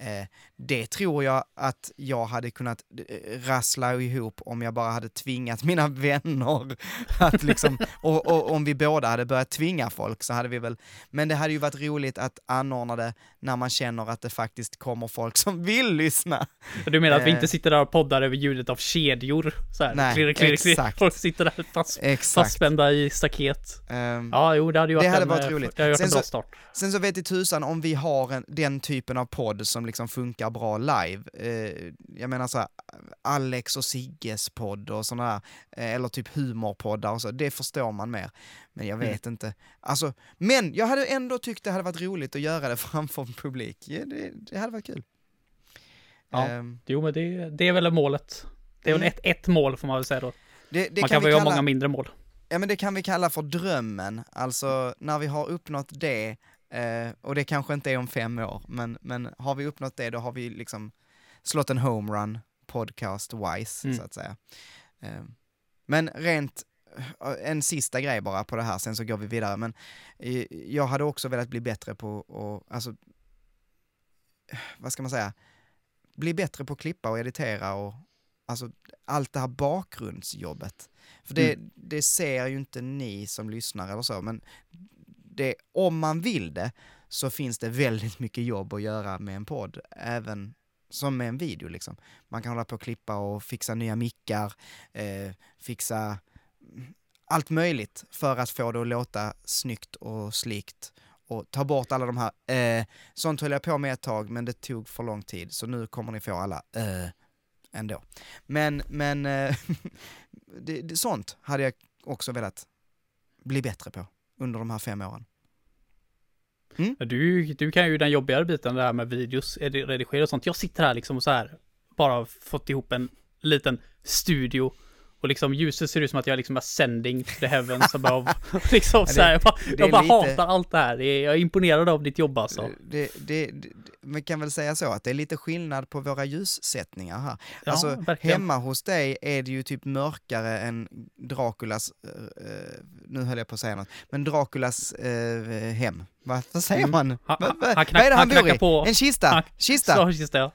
Speaker 1: Eh, det tror jag att jag hade kunnat eh, rassla ihop om jag bara hade tvingat mina vänner att liksom, och, och om vi båda hade börjat tvinga folk så hade vi väl, men det hade ju varit roligt att anordna det när man känner att det faktiskt kommer folk som vill lyssna.
Speaker 2: Du menar att vi
Speaker 1: Eh.
Speaker 2: inte sitter där och poddar över ljudet av kedjor? Så här,
Speaker 1: Nej,
Speaker 2: klirr, klirr,
Speaker 1: exakt.
Speaker 2: Folk sitter där fast,
Speaker 1: Exakt.
Speaker 2: fastspända i staket.
Speaker 1: Ehm,
Speaker 2: Ja, jo, det hade ju varit
Speaker 1: Det hade
Speaker 2: en,
Speaker 1: varit
Speaker 2: eh,
Speaker 1: roligt.
Speaker 2: Det hade varit
Speaker 1: Sen
Speaker 2: en bra
Speaker 1: så-
Speaker 2: start.
Speaker 1: Sen så vet i tusan om vi har en, den typen av podd som liksom funkar bra live. Eh, jag menar så här, Alex och Sigges podd och sådana där, eh, eller typ humorpoddar och så, det förstår man mer. Men jag vet inte. Alltså, men jag hade ändå tyckt det hade varit roligt att göra det framför en publik. Ja, det, det hade varit kul.
Speaker 2: Ja.
Speaker 1: Ehm,
Speaker 2: Jo, men det, det är väl målet. Det är väl
Speaker 1: Mm.
Speaker 2: ett, ett mål får man väl säga då.
Speaker 1: det, det
Speaker 2: man
Speaker 1: kan
Speaker 2: kan väl
Speaker 1: kalla,
Speaker 2: många mindre mål.
Speaker 1: ja men det kan vi kalla för drömmen, alltså när vi har uppnått det, eh, och det kanske inte är om fem år, men, men har vi uppnått det då har vi liksom slått en homerun podcast-wise,
Speaker 2: Mm.
Speaker 1: så att säga. Eh, men rent, eh, en sista grej bara på det här, sen så går vi vidare, men eh, jag hade också velat bli bättre på, och, alltså, vad ska man säga, bli bättre på att klippa och editera och alltså allt det här bakgrundsjobbet. För det, det ser ju inte ni som lyssnar eller så, men det, om man vill det så finns det väldigt mycket jobb att göra med en podd, även som med en video liksom. Man kan hålla på och klippa och fixa nya mickar, eh, fixa allt möjligt för att få det att låta snyggt och slikt och ta bort alla de här eh, sånt höll jag på med ett tag men det tog för lång tid så nu kommer ni få alla eh, ändå. Men, men eh, det, det, sånt hade jag också velat bli bättre på under de här fem åren.
Speaker 2: Du, du kan ju den jobbigare biten, det här med videos, edi- redigera och sånt. Jag sitter här liksom och så här, bara fått ihop en liten studio. Och liksom ljuset ser ut som att jag liksom är sending to the heavens above. liksom så här, jag bara, jag bara
Speaker 1: lite-
Speaker 2: hatar allt det här. Jag är imponerad av ditt jobb alltså.
Speaker 1: Det, det, det, man kan väl säga så att det är lite skillnad på våra ljussättningar här.
Speaker 2: Ja,
Speaker 1: alltså
Speaker 2: verkligen.
Speaker 1: hemma hos dig är det ju typ mörkare än Draculas, eh, eh, nu höll jag på att säga något, men Draculas eh, hem. Va, vad säger man?
Speaker 2: Mm. Han-
Speaker 1: Va, va,
Speaker 2: han
Speaker 1: vad
Speaker 2: knack-
Speaker 1: är det han,
Speaker 2: han
Speaker 1: bor i?
Speaker 2: på-
Speaker 1: En kista?
Speaker 2: han-
Speaker 1: kista?
Speaker 2: Så, just det.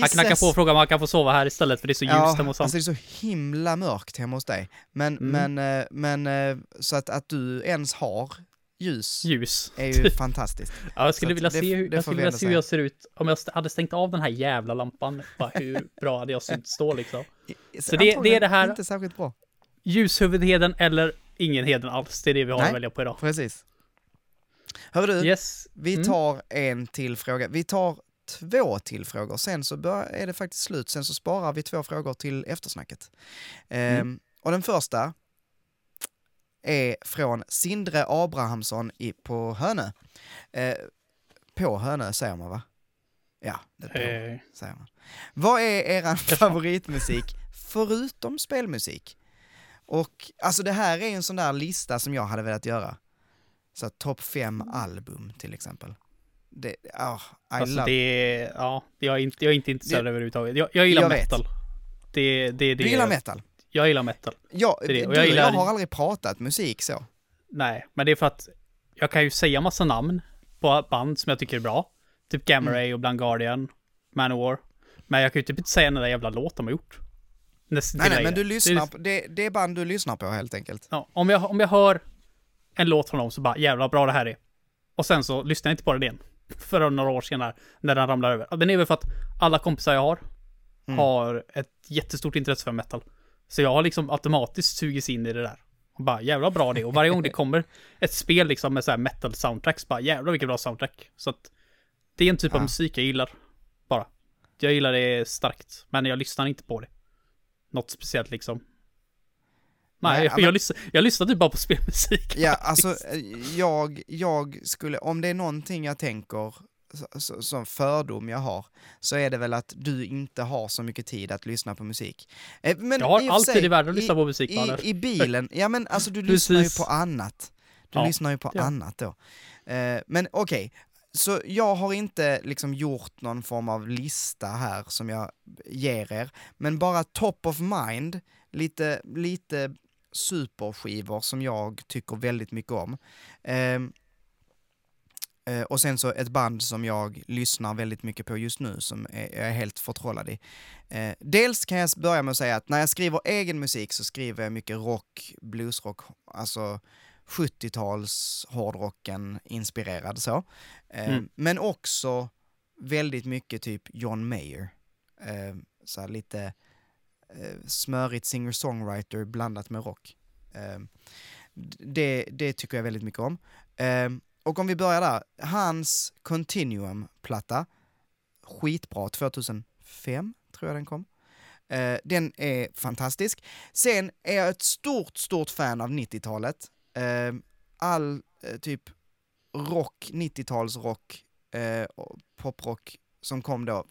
Speaker 2: Han knackar på och frågar om han kan få sova här istället för det är så ljust
Speaker 1: Ja,
Speaker 2: hemma hos
Speaker 1: alltså
Speaker 2: honom.
Speaker 1: det är så himla mörkt hemma hos dig. Men,
Speaker 2: Mm.
Speaker 1: men, eh, men eh, så att, att du ens har ljus
Speaker 2: Ljus.
Speaker 1: är ju fantastiskt.
Speaker 2: Ja, jag skulle
Speaker 1: Så
Speaker 2: vilja
Speaker 1: det-
Speaker 2: se hur, jag skulle
Speaker 1: vi
Speaker 2: vilja se hur jag ser ut om jag hade stängt av den här jävla lampan. Bara hur bra hade jag synts då liksom? Så det- det är det här-
Speaker 1: Inte särskilt bra.
Speaker 2: Ljushuvudheden eller ingen heden alls. Det är det vi har
Speaker 1: Nej.
Speaker 2: att välja på idag.
Speaker 1: Precis. Hör du,
Speaker 2: Yes.
Speaker 1: vi
Speaker 2: Mm.
Speaker 1: tar en till fråga. Vi tar två till frågor, sen så bör, är det faktiskt slut. Sen så sparar vi två frågor till eftersnacket. Ehm,
Speaker 2: Mm.
Speaker 1: Och den första är från Sindre Abrahamsson i, på Hönö. Eh, på Hönö säger man va? Ja, det är på,
Speaker 2: Eh,
Speaker 1: säger man. Vad är eran favoritmusik förutom spelmusik? Och alltså det här är en sån där lista som jag hade velat göra. Så topp fem album till exempel. Det, ah, I
Speaker 2: alltså
Speaker 1: love...
Speaker 2: det ja, jag är inte, jag är inte intresserad
Speaker 1: Det-
Speaker 2: överhuvudtaget. Jag, jag gillar
Speaker 1: Jag
Speaker 2: metal. Det, det, det,
Speaker 1: Du gillar metal?
Speaker 2: Jag gillar metal.
Speaker 1: Ja,
Speaker 2: Det det. Och jag
Speaker 1: jag,
Speaker 2: gillar-
Speaker 1: har aldrig pratat musik så.
Speaker 2: Nej, men det är för att jag kan ju säga massa namn på band som jag tycker är bra. Typ Gamma
Speaker 1: Mm.
Speaker 2: Ray och Blind Guardian, Manowar. Men jag kan ju typ inte säga en enda jävla låt de har gjort. Nästan
Speaker 1: Nej, nej, men du
Speaker 2: Det är
Speaker 1: lyssnar
Speaker 2: liksom-
Speaker 1: på, det, det är band du lyssnar på helt enkelt.
Speaker 2: Ja, om, jag, om jag hör en låt från dem så bara jävla bra det här är. Och sen så lyssnar jag inte på den igen. För några år senare, när den ramlar över. Den är väl för att alla kompisar jag har
Speaker 1: Mm.
Speaker 2: har ett jättestort intresse för metal. Så jag har liksom automatiskt sugits in i det där. Och bara jävla bra det. Och varje gång det kommer ett spel liksom med så här metal soundtracks, bara jävla vilket bra soundtrack. Så att det är en typ av
Speaker 1: Ja.
Speaker 2: musik jag gillar. Bara. Jag gillar det starkt. Men jag lyssnar inte på det. Något speciellt liksom. Nej,
Speaker 1: Nej,
Speaker 2: jag,
Speaker 1: men-
Speaker 2: jag, lyssnar, jag lyssnar typ bara på spelmusik.
Speaker 1: Ja, alltså eh, jag, jag skulle, om det är någonting jag tänker som fördom jag har, så är det väl att du inte har så mycket tid att lyssna på musik. Eh, Men
Speaker 2: Jag har alltid
Speaker 1: sig,
Speaker 2: i världen att lyssna på musik,
Speaker 1: i, i bilen, ja men alltså du lyssnar ju på annat. Du
Speaker 2: Ja,
Speaker 1: lyssnar ju på
Speaker 2: ja.
Speaker 1: annat då. Eh, Men okej, så jag har inte liksom gjort någon form av lista här som jag ger er, men bara top of mind, lite, lite superskivor som jag tycker väldigt mycket om. Ehm, eh, och sen så ett band som jag lyssnar väldigt mycket på just nu som är, jag är helt förtrollad i. Eh, dels kan jag börja med att säga att när jag skriver egen musik så skriver jag mycket rock, bluesrock, alltså 70-tals hårdrocken inspirerad så. Eh,
Speaker 2: Mm.
Speaker 1: Men också väldigt mycket typ John Mayer. Eh, så lite eh, smörigt singer-songwriter blandat med rock. Eh, det, det tycker jag väldigt mycket om. Eh, och om vi börjar där, hans Continuum-platta, skitbra, 2005 tror jag den kom. Eh, den är fantastisk. Sen är jag ett stort, stort fan av 90-talet. Eh, all eh, typ rock, 90-talsrock, eh, poprock som kom då,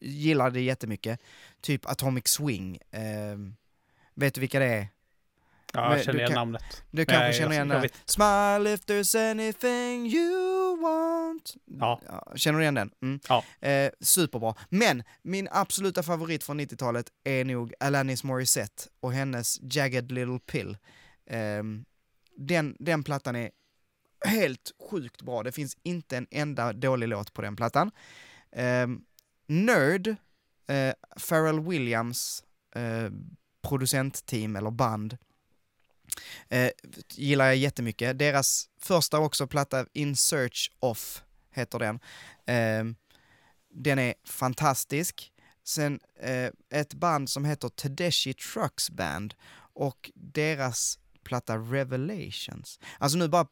Speaker 1: gillade det jättemycket. Typ Atomic Swing. Eh, vet du vilka det är?
Speaker 2: Ja, jag känner igen namnet.
Speaker 1: Du kanske
Speaker 2: jag-
Speaker 1: känner igen
Speaker 2: vet.
Speaker 1: Smile if there's anything you want.
Speaker 2: Ja.
Speaker 1: Känner du igen den? Mm.
Speaker 2: Ja.
Speaker 1: Eh, superbra. Men min absoluta favorit från 90-talet är nog Alanis Morissette och hennes Jagged Little Pill. Ehm, den, den plattan är helt sjukt bra. Det finns inte en enda dålig låt på den plattan. Ehm, Nerd, eh, Pharrell Williams eh, producentteam eller band, eh, gillar jag jättemycket. Deras första också platta, In Search Of, heter den. Eh, den är fantastisk. Sen eh, ett band som heter Tedeschi Trucks Band och deras platta Revelations. Alltså nu bara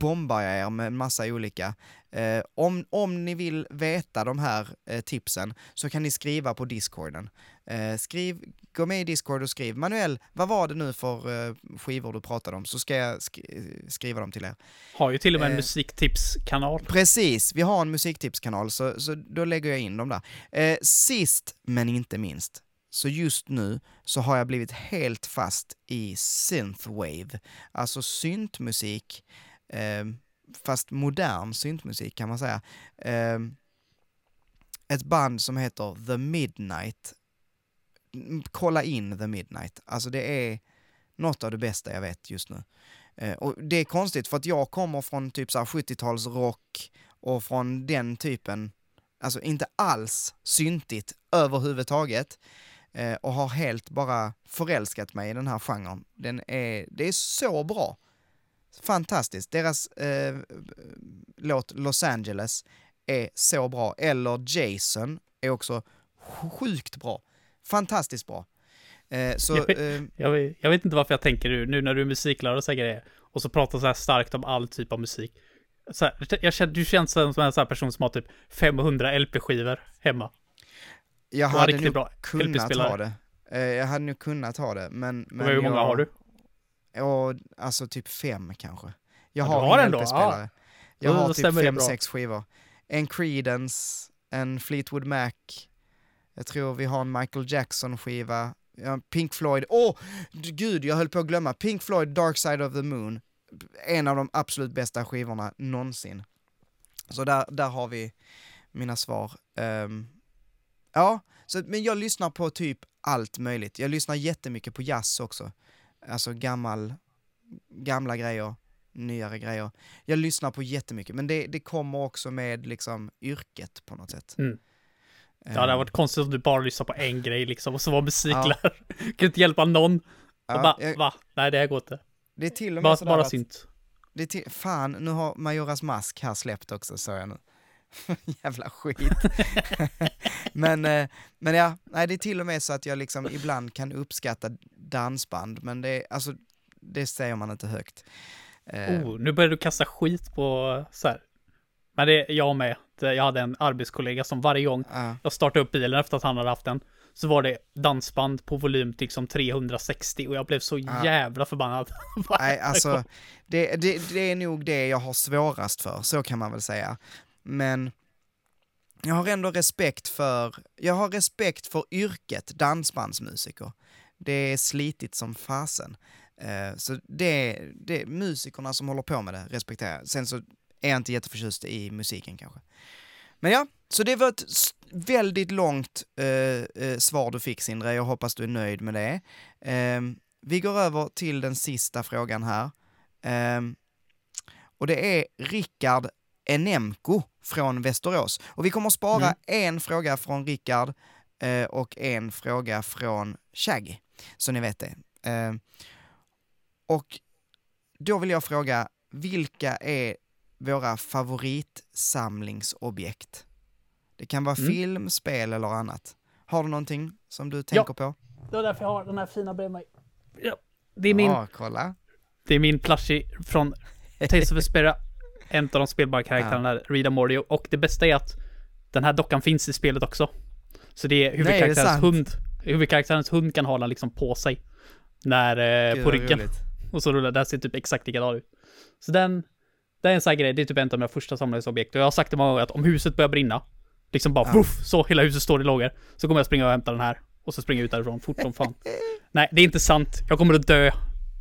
Speaker 1: bombar jag er med en massa olika. Eh, om, om ni vill veta de här eh, tipsen så kan ni skriva på discorden. Eh, skriv, gå med i discord och skriv Manuel, vad var det nu för eh, skivor du pratade om? Så ska jag sk- skriva dem till er.
Speaker 2: Har ju till och med en
Speaker 1: Eh.
Speaker 2: musiktipskanal.
Speaker 1: Precis, vi har en musiktipskanal så, så då lägger jag in dem där. Eh, sist men inte minst, så just nu så har jag blivit helt fast i synthwave, alltså syntmusik, eh, fast modern syntmusik kan man säga. Eh, ett band som heter The Midnight. Mm, kolla in The Midnight, alltså det är något av det bästa jag vet just nu. Eh, och det är konstigt för att jag kommer från typ 70-talsrock och från den typen, alltså inte alls syntigt överhuvudtaget och har helt bara förälskat mig i den här genren. Den är, det är så bra. Fantastiskt. Deras eh, låt Los Angeles är så bra. Eller Jason är också sjukt bra. Fantastiskt bra. Eh, så,
Speaker 2: Jag
Speaker 1: eh,
Speaker 2: Jag vet, jag vet inte varför jag tänker nu, när du är musiklärare och här grejer, och så pratar så här starkt om all typ av musik. Så här, jag känner, du känns som en sån här person som har typ 500 LP-skivor hemma.
Speaker 1: Jag hade
Speaker 2: riktigt
Speaker 1: nog
Speaker 2: bra
Speaker 1: kunnat ha det. Eh, jag hade nog kunnat ha det, men... men
Speaker 2: hur många
Speaker 1: jag,
Speaker 2: har du?
Speaker 1: Ja, alltså typ fem kanske. Jag har,
Speaker 2: har
Speaker 1: en LP-spelare. Jag har typ fem, sex skivor. En Creedence, en Fleetwood Mac, jag tror vi har en Michael Jackson-skiva, ja, Pink Floyd, åh, d- gud, jag höll på att glömma, Pink Floyd Dark Side of the Moon, en av de absolut bästa skivorna någonsin. Så där, där har vi mina svar. Ehm, ja, så, men jag lyssnar på typ allt möjligt. Jag lyssnar jättemycket på jazz också. Alltså gammal, gamla grejer, nyare grejer. Jag lyssnar på jättemycket, men det, det kommer också med liksom yrket på något sätt.
Speaker 2: Mm. Ja, det hade
Speaker 1: Ehm,
Speaker 2: varit konstigt om du bara lyssnade på en grej liksom, och så var musiklärare. Kan inte hjälpa någon.
Speaker 1: ja,
Speaker 2: och bara,
Speaker 1: jag-
Speaker 2: va? Nej, det här går inte.
Speaker 1: det är till och med
Speaker 2: Bara,
Speaker 1: sådär
Speaker 2: bara
Speaker 1: att,
Speaker 2: synt.
Speaker 1: det är till, fan, nu har Majoras mask här släppt också, sa jag nu. Jävla skit. men, eh, men ja, nej, det är till och med så att jag liksom ibland kan uppskatta dansband, men det, alltså, det säger man inte högt. Eh,
Speaker 2: Oh, nu börjar du kasta skit på så här. Men det är jag med. Jag hade en arbetskollega som varje gång
Speaker 1: ja.
Speaker 2: jag startade upp bilen efter att han hade haft den, så var det dansband på volym till liksom 360 och jag blev så
Speaker 1: Ja.
Speaker 2: jävla förbannad.
Speaker 1: Nej, alltså, det, det, det är nog det jag har svårast för, så kan man väl säga. Men jag har ändå respekt för, jag har respekt för yrket dansbandsmusiker. Det är slitigt som fasen. Uh, så det, det är musikerna som håller på med det, respekterar jag. Sen så är jag inte jätteförtjust i musiken kanske. Men ja, så det var ett väldigt långt uh, svar du fick Sindre, jag hoppas du är nöjd med det. Uh, vi går över till den sista frågan här. Ehm, och det är Rickard Enemko från Västerås. Och vi kommer att spara
Speaker 2: Mm.
Speaker 1: en fråga från Rickard eh, och en fråga från Shaggy, så ni vet det. Ehm, och då vill jag fråga, vilka är våra favoritsamlingsobjekt? Det kan vara
Speaker 2: Mm.
Speaker 1: film, spel eller annat. Har du någonting som du tänker på?
Speaker 2: Det var därför jag har den här fina bredvid mig. Ja, det är min,
Speaker 1: Ja, kolla.
Speaker 2: det är min plushie från Tales of Vesperia. En av de spelbara karaktärerna, där, Rita Mordio. Och det bästa är att den här dockan finns i spelet också. Så det är huvudkaraktärens
Speaker 1: sant?
Speaker 2: hund. Huvudkaraktärens hund kan ha den liksom på sig. När, eh,
Speaker 1: Gud,
Speaker 2: på ryggen. Och så rullar, den ser typ exakt likadan ut. Så den, det är en sån här grej, det är typ en av mina första samlingsobjekt. Och jag har sagt det många gånger att om huset börjar brinna, liksom bara
Speaker 1: Ja.
Speaker 2: vuff, så hela huset står i lågor. Så kommer jag springa och hämta den här. Och så springer jag ut därifrån fort som fan. Nej, det är inte sant. Jag kommer att dö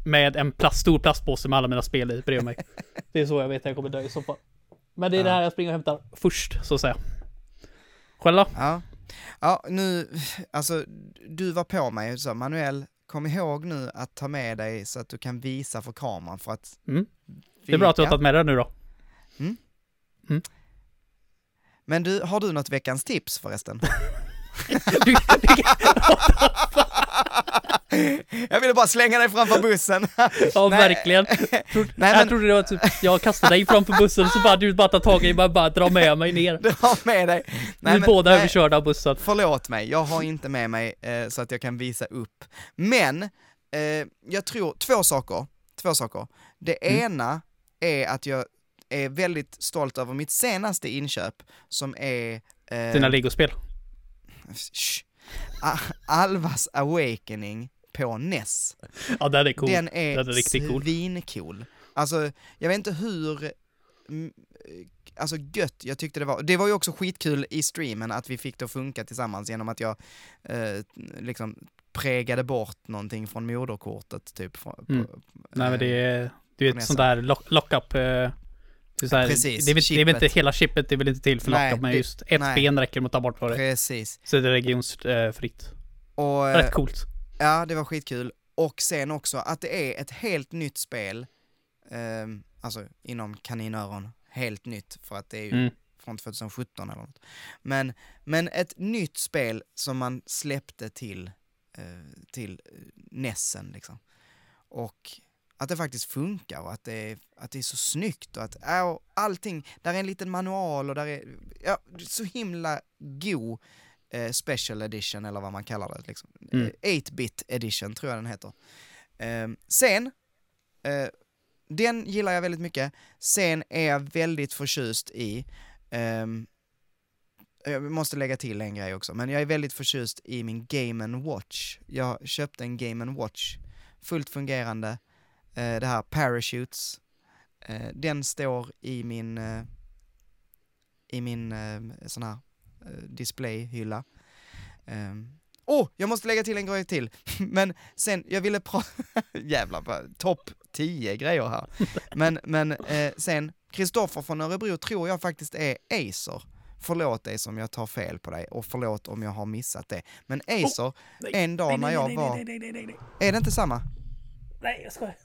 Speaker 2: med en plast, stor plastpåse med alla mina spel i bredvid mig. Det är så jag vet att jag kommer dö i så fall. Men det är
Speaker 1: Ja.
Speaker 2: det här jag springer och hämtar först, så att säga. Själv då?
Speaker 1: Ja. ja, nu, alltså du var på mig så Manuel, kom ihåg nu att ta med dig så att du kan visa för kameran för att...
Speaker 2: Mm. Det är bra att du har tagit med det nu då.
Speaker 1: Men du, har du något veckans tips förresten?
Speaker 2: Du, du,
Speaker 1: Jag ville bara slänga dig framför bussen.
Speaker 2: ja,
Speaker 1: Nej.
Speaker 2: verkligen. Tro,
Speaker 1: Nej,
Speaker 2: jag
Speaker 1: men-
Speaker 2: trodde det var typ, jag kastade dig framför bussen så bara du bara tar tag i bara, bara dra med mig ner.
Speaker 1: Har med dig.
Speaker 2: Vi är båda överkörda av bussen.
Speaker 1: Förlåt mig, jag har inte med mig eh, så att jag kan visa upp. Men, eh, jag tror, två saker. Två saker. Det
Speaker 2: Mm.
Speaker 1: ena är att jag är väldigt stolt över mitt senaste inköp som är... Eh,
Speaker 2: Dina legospel.
Speaker 1: Shh. Alvas Awakening på NES.
Speaker 2: Ja, den är cool.
Speaker 1: Den är,
Speaker 2: Den är riktigt cool.
Speaker 1: svincool. Alltså, jag vet inte hur mm, eh, alltså gött jag tyckte det var. Det var ju också skitkul i streamen att vi fick det att funka tillsammans genom att jag eh, liksom prägade bort någonting från moderkortet typ. Från,
Speaker 2: Mm.
Speaker 1: på,
Speaker 2: Nej men det
Speaker 1: eh,
Speaker 2: är, du
Speaker 1: på
Speaker 2: vet sånt där lock- lock-up. eh, här,
Speaker 1: Precis,
Speaker 2: det, är, det är väl inte hela chippet, det är väl inte till för
Speaker 1: Nej,
Speaker 2: lock-up, men
Speaker 1: det-
Speaker 2: just ett
Speaker 1: nej.
Speaker 2: ben räcker med att ta bort på det.
Speaker 1: Precis.
Speaker 2: Så det är regionsfritt.
Speaker 1: Och, eh,
Speaker 2: Rätt coolt.
Speaker 1: Ja, det var skitkul. Och sen också att det är ett helt nytt spel, ehm, alltså inom kaninöron, helt nytt för att det är ju
Speaker 2: Mm.
Speaker 1: från 2017 eller något. Men, men ett nytt spel som man släppte till, eh, till eh, Nessen liksom. Och att det faktiskt funkar och att det är, att det är så snyggt och att och allting, där är en liten manual och där är, ja, så himla god eh, special edition eller vad man kallar det liksom.
Speaker 2: Mm.
Speaker 1: Eh, 8-bit edition tror jag den heter. Eh, sen, eh, den gillar jag väldigt mycket. Sen är jag väldigt förtjust i, ehm, jag måste lägga till en grej också, men jag är väldigt förtjust i min Game Watch. Jag köpte en Game Watch, fullt fungerande, eh, det här Parachutes. Eh, den står i min, i min sån här displayhylla. Ehm, Åh, oh, jag måste lägga till en grej till. Men sen, jag ville prata, jävlar, topp 10 grejer här. Men, men eh, sen, Kristoffer från Örebro tror jag faktiskt är Acer. Förlåt dig om jag tar fel på dig och förlåt om jag har missat det. Men Acer,
Speaker 2: nej,
Speaker 1: en dag när jag var...
Speaker 2: Nej, nej, nej, nej, nej.
Speaker 1: Är det inte samma?
Speaker 2: Nej, jag skojar.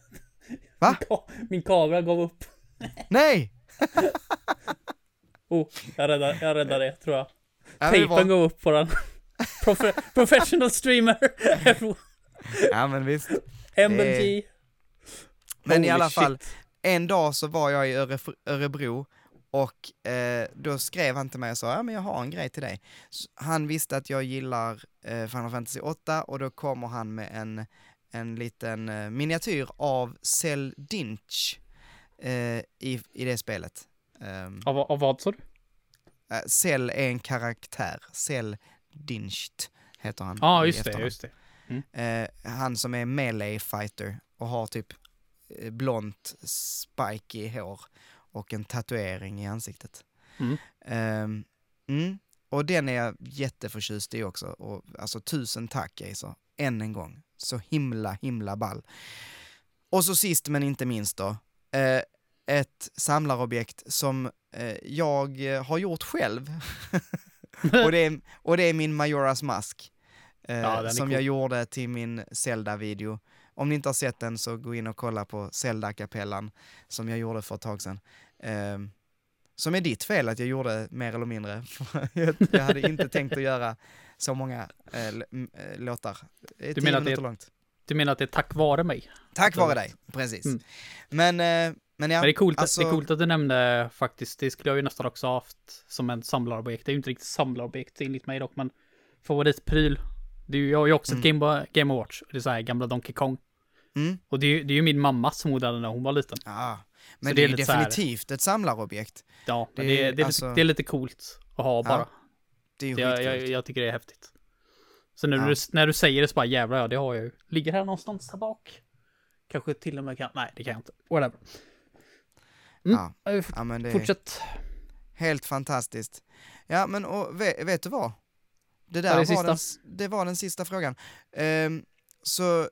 Speaker 1: Va?
Speaker 2: Min, ka- min kamera gav upp.
Speaker 1: Nej!
Speaker 2: Oh, jag räddar, jag räddar det, tror jag.
Speaker 1: Ja, var-
Speaker 2: Tejpen gav upp på den. Profe- professional streamer.
Speaker 1: ja men visst.
Speaker 2: MLG.
Speaker 1: Men i alla
Speaker 2: shit.
Speaker 1: fall, en dag så var jag i Öre- Örebro och eh, då skrev han till mig och sa ja men jag har en grej till dig. Så han visste att jag gillar eh, Final Fantasy 8 och då kommer han med en, en liten eh, miniatyr av Cell Dinch eh, i, i det spelet. Um,
Speaker 2: Av, av vad sa du?
Speaker 1: Cell är en karaktär, Cell Dinched heter han.
Speaker 2: Ja,
Speaker 1: i
Speaker 2: just det, just det.
Speaker 1: Eh, han som är melee fighter och har typ eh, blont spiky hår och en tatuering i ansiktet.
Speaker 2: Mm.
Speaker 1: Ehm, mm. Och den är jag jätteförtjust i också. Och, alltså tusen tack Acer, än en gång. Så himla, himla ball. Och så sist men inte minst då, eh, ett samlarobjekt som eh, jag eh, har gjort själv. och, det är, och det är min Majoras mask. Eh,
Speaker 2: Ja,
Speaker 1: som
Speaker 2: cool.
Speaker 1: jag gjorde till min Zelda-video. Om ni inte har sett den så gå in och kolla på Zelda-kapellan som jag gjorde för ett tag sedan. Ehm, som är ditt fel att jag gjorde mer eller mindre. jag, hade inte tänkt att göra så många eh, eh, låtar.
Speaker 2: Du menar det. Du menar att det är tack vare mig?
Speaker 1: Tack vare dig, precis.
Speaker 2: Mm.
Speaker 1: Men, eh, men ja,
Speaker 2: Men det är, coolt, att-
Speaker 1: alltså-
Speaker 2: det är coolt att du nämnde faktiskt, det skulle jag ju nästan också haft som en samlarobjekt. Det är ju inte riktigt samlarobjekt enligt mig dock, men favoritpryl. Det är ju, jag har ju också ett
Speaker 1: Mm.
Speaker 2: Game, Game Watch, det är så här gamla Donkey Kong.
Speaker 1: Mm.
Speaker 2: Och det är, det är ju min mammas modell när hon var liten.
Speaker 1: Ja, men
Speaker 2: Så
Speaker 1: det
Speaker 2: det
Speaker 1: är
Speaker 2: är
Speaker 1: ju
Speaker 2: lite så här-
Speaker 1: definitivt ett samlarobjekt.
Speaker 2: Ja, men
Speaker 1: Det
Speaker 2: det,
Speaker 1: är-
Speaker 2: är, det, är,
Speaker 1: alltså-
Speaker 2: lite, det är lite coolt att ha bara.
Speaker 1: Det är ju
Speaker 2: Det, jag, jag, jag tycker det är häftigt. Så när,
Speaker 1: Ja.
Speaker 2: du, när du säger det så bara jävlar ja, det har jag ju. Ligger här någonstans där bak. Kanske till och med kan, nej det kan jag inte. Whatever. Mm.
Speaker 1: Ja.
Speaker 2: Ja.
Speaker 1: Men det är
Speaker 2: Fortsätt.
Speaker 1: helt fantastiskt. Ja, men och, vet, vet du vad? Det där
Speaker 2: Var
Speaker 1: var,
Speaker 2: det sista?
Speaker 1: den, det var den sista frågan. Ehm, så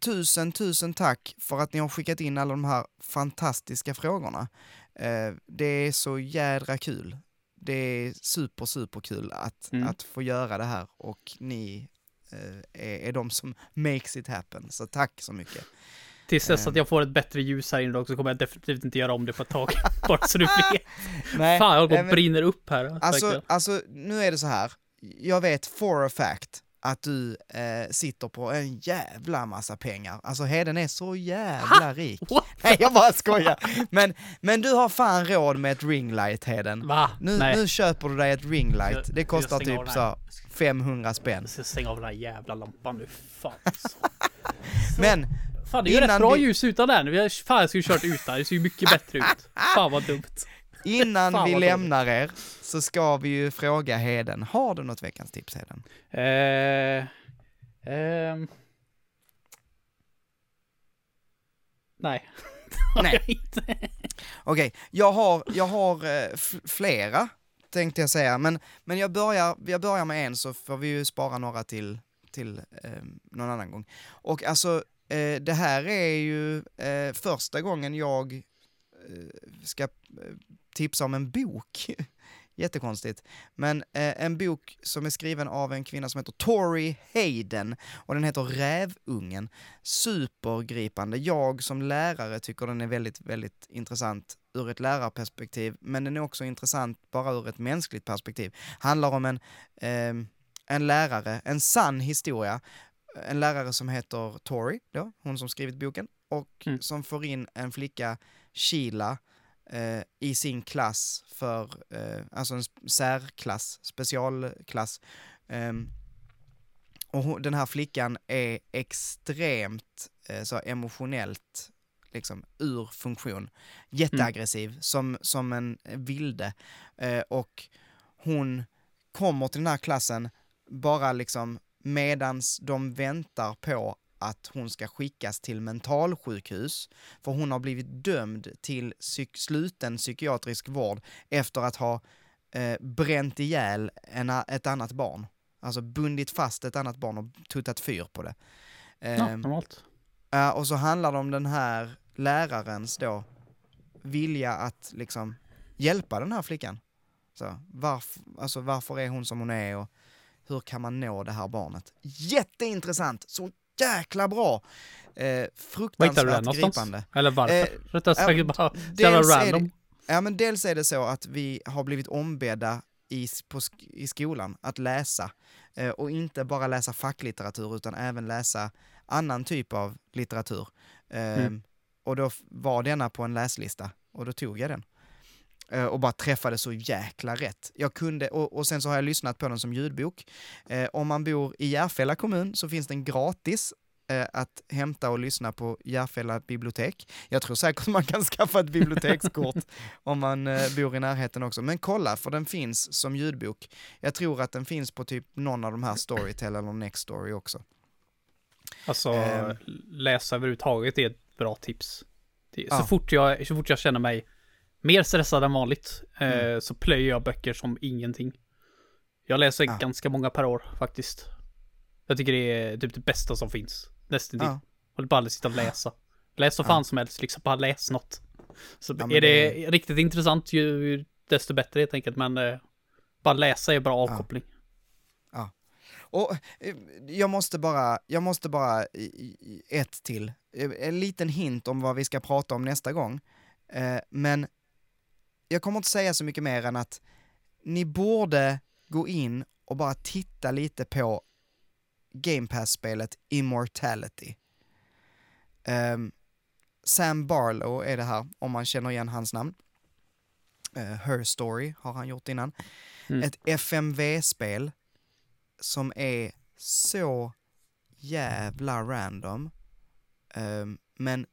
Speaker 1: tusen, tusen tack för att ni har skickat in alla de här fantastiska frågorna. Eh, det är så jädra kul. Det är super, super kul att,
Speaker 2: Mm.
Speaker 1: att få göra det här och ni eh, är, är de som makes it happen. Så tack så mycket.
Speaker 2: Tills dess att jag får ett bättre ljus här inne också kommer jag definitivt inte göra om det på ett tag. Bara så du vet.
Speaker 1: Nej,
Speaker 2: Fan, jag
Speaker 1: nej, men-
Speaker 2: brinner upp här.
Speaker 1: Alltså, alltså, nu är det så här. Jag vet for a fact att du eh, sitter på en jävla massa pengar. Alltså Heden är så jävla rik.
Speaker 2: What?
Speaker 1: Nej, jag bara skojar. Men, men du har fan råd med ett ringlight, Heden.
Speaker 2: Va?
Speaker 1: Nu,
Speaker 2: Nej.
Speaker 1: nu köper du dig ett ringlight. Det kostar typ så 500 spänn.
Speaker 2: Jag ska stänga av den här jävla lampan nu. Fan alltså.
Speaker 1: Men
Speaker 2: Fan det är ju rätt bra
Speaker 1: vi-
Speaker 2: ljus utan den. Vi har, fan jag skulle kört utan. Det ser ju mycket bättre ut. Fan vad dumt.
Speaker 1: innan
Speaker 2: Fan,
Speaker 1: vi
Speaker 2: vad
Speaker 1: lämnar er så ska vi ju fråga Heden. Har du något veckans tips, Heden?
Speaker 2: Eh, ehm. Nej. Det
Speaker 1: Nej.
Speaker 2: inte.
Speaker 1: Okej, jag har, jag har eh, flera, tänkte jag säga, men, men jag, börjar, jag börjar med en så får vi ju spara några till, till eh, någon annan gång. Och alltså, eh, det här är ju eh, första gången jag eh, ska eh, tipsa om en bok. Jättekonstigt. Men eh, en bok som är skriven av en kvinna som heter Tori Hayden och den heter Rävungen. Supergripande. Jag som lärare tycker den är väldigt, väldigt intressant ur ett lärarperspektiv, men den är också intressant bara ur ett mänskligt perspektiv. Handlar om en, eh, en lärare, en sann historia, en lärare som heter Tori, då, hon som skrivit boken, och
Speaker 2: Mm.
Speaker 1: som får in en flicka, Sheila, eh, i sin klass för, eh, alltså en särklass, specialklass. Ehm, och hon, den här flickan är extremt eh, så emotionellt liksom ur funktion. Jätteaggressiv, som, som en vilde. Eh, och hon kommer till den här klassen bara liksom medans de väntar på att hon ska skickas till mentalsjukhus, för hon har blivit dömd till psyk- sluten psykiatrisk vård efter att ha eh, bränt ihjäl en, ett annat barn. Alltså bundit fast ett annat barn och tuttat fyr på det.
Speaker 2: Ja,
Speaker 1: Ehm,
Speaker 2: normalt.
Speaker 1: Ja, och så handlar det om den här lärarens då vilja att liksom hjälpa den här flickan. Så, varf, alltså varför är hon som hon är och hur kan man nå det här barnet? Jätteintressant! Så jäkla bra! Eh, fruktansvärt
Speaker 2: någonstans?
Speaker 1: gripande.
Speaker 2: Eller varför?
Speaker 1: Eh,
Speaker 2: Rättare sagt
Speaker 1: ja,
Speaker 2: bara
Speaker 1: dels det-
Speaker 2: random.
Speaker 1: Ja men dels är det så att vi har blivit ombedda i, på, i skolan att läsa. Eh, och inte bara läsa facklitteratur utan även läsa annan typ av litteratur. Eh,
Speaker 2: Mm.
Speaker 1: Och då var denna på en läslista och då tog jag den. Eh, och bara träffade så jäkla rätt. Jag kunde, och, och sen så har jag lyssnat på den som ljudbok. Eh, om man bor i Järfälla kommun så finns den gratis eh, att hämta och lyssna på Järfälla bibliotek. Jag tror säkert man kan skaffa ett bibliotekskort om man eh, bor i närheten också. Men kolla, för den finns som ljudbok. Jag tror att den finns på typ någon av de här Storytel eller Nextory också.
Speaker 2: Alltså,
Speaker 1: Ehm.
Speaker 2: läsa överhuvudtaget är ett bra tips. Det,
Speaker 1: Ja.
Speaker 2: så, fort jag, så fort jag känner mig mer stressad än vanligt eh,
Speaker 1: Mm.
Speaker 2: så plöjer jag böcker som ingenting. Jag läser
Speaker 1: Ja.
Speaker 2: ganska många per år faktiskt. Jag tycker det är typ det bästa som finns. Nästan
Speaker 1: Ja.
Speaker 2: Håller bara att sitta och läsa. Läs så
Speaker 1: Ja.
Speaker 2: fan som helst, liksom bara läs något. Så
Speaker 1: Ja,
Speaker 2: är det, riktigt intressant ju desto bättre helt enkelt, men eh, bara läsa är bra avkoppling.
Speaker 1: Och eh, jag måste bara, jag måste bara, ett till, Eh, en liten hint om vad vi ska prata om nästa gång. Men jag kommer inte säga så mycket mer än att ni borde gå in och bara titta lite på Game Pass-spelet Immortality. Ehm, Sam Barlow är det här, om man känner igen hans namn. Eh, Her Story har han gjort innan.
Speaker 2: Mm.
Speaker 1: Ett FMV-spel som är så jävla random, ehm, men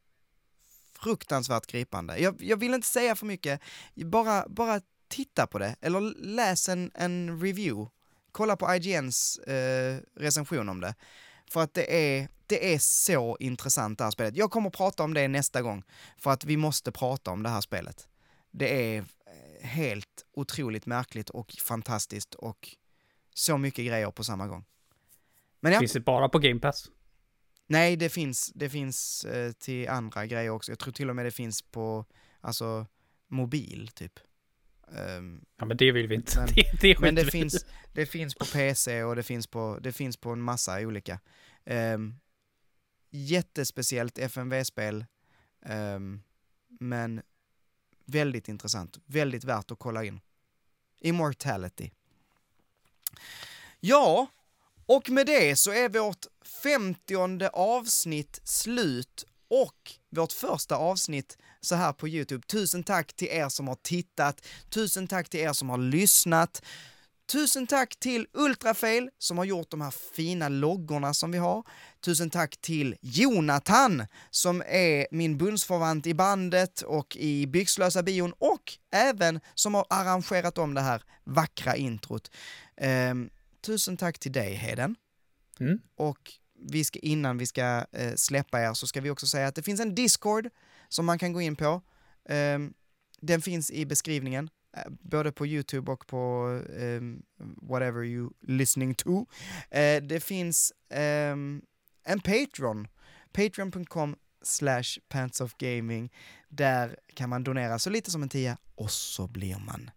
Speaker 1: fruktansvärt gripande. Jag, jag vill inte säga för mycket, bara, bara titta på det, eller läs en, en review. Kolla på IGNs eh, recension om det. För att det är, det är så intressant det här spelet. Jag kommer prata om det nästa gång, för att vi måste prata om det här spelet. Det är eh, helt otroligt märkligt och fantastiskt och så mycket grejer på samma gång. Men ja,
Speaker 2: Finns det bara på Game Pass?
Speaker 1: Nej, det finns, det finns eh, till andra grejer också. Jag tror till och med det finns på, alltså, mobil typ. Ehm,
Speaker 2: Ja men det vill vi inte.
Speaker 1: Men-
Speaker 2: det, det
Speaker 1: men det finns, det finns på PC och det finns på, det finns på en massa olika. Um, jättespeciellt FMV-spel, ehm, men väldigt intressant. Väldigt värt att kolla in. Immortality. Ja, och med det så är vårt femtionde avsnitt slut och vårt första avsnitt så här på Youtube. Tusen tack till er som har tittat, tusen tack till er som har lyssnat, tusen tack till Ultrafail som har gjort de här fina loggorna som vi har. Tusen tack till Jonathan som är min bundsförvant i bandet och i Byxlösa bion och även som har arrangerat om det här vackra introt. Ehm, tusen tack till dig Heden.
Speaker 2: Mm.
Speaker 1: Och vi ska, innan vi ska eh, släppa er så ska vi också säga att det finns en Discord som man kan gå in på. Ehm, den finns i beskrivningen, eh, både på YouTube och på ehm, whatever you listening to. Eh, det finns ehm, en Patreon, patreon.com slash pants of gaming. Där kan man donera så lite som en tia och så blir man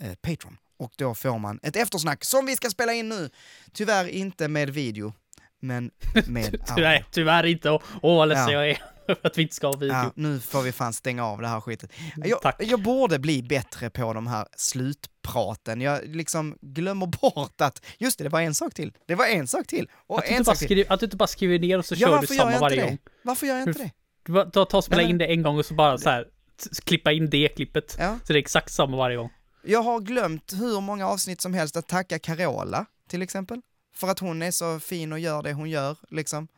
Speaker 1: eh, Patreon. Och då får man ett eftersnack som vi ska spela in nu. Tyvärr inte med video, men med.
Speaker 2: Tyvärr, tyvärr inte. Åh, åh vad ledsen
Speaker 1: Ja.
Speaker 2: jag är för att vi inte ska ha video.
Speaker 1: Ja, nu får vi fan stänga av det här skitet. Jag,
Speaker 2: Tack.
Speaker 1: jag borde bli bättre på de här slutpraten. Jag liksom glömmer bort att, just det, det var en sak till. Det var en sak till. Och
Speaker 2: Att du,
Speaker 1: en sak till.
Speaker 2: skriver, att du inte bara skriver ner och så
Speaker 1: Ja,
Speaker 2: kör du samma varje
Speaker 1: det?
Speaker 2: gång.
Speaker 1: Varför gör jag inte det?
Speaker 2: Du bara ta, ta och spela
Speaker 1: Nej, men-
Speaker 2: in det en gång och så bara så här klippa in det klippet.
Speaker 1: Ja.
Speaker 2: Så det är exakt samma varje gång.
Speaker 1: Jag har glömt hur många avsnitt som helst att tacka Carola, till exempel. För att hon är så fin och gör det hon gör, liksom.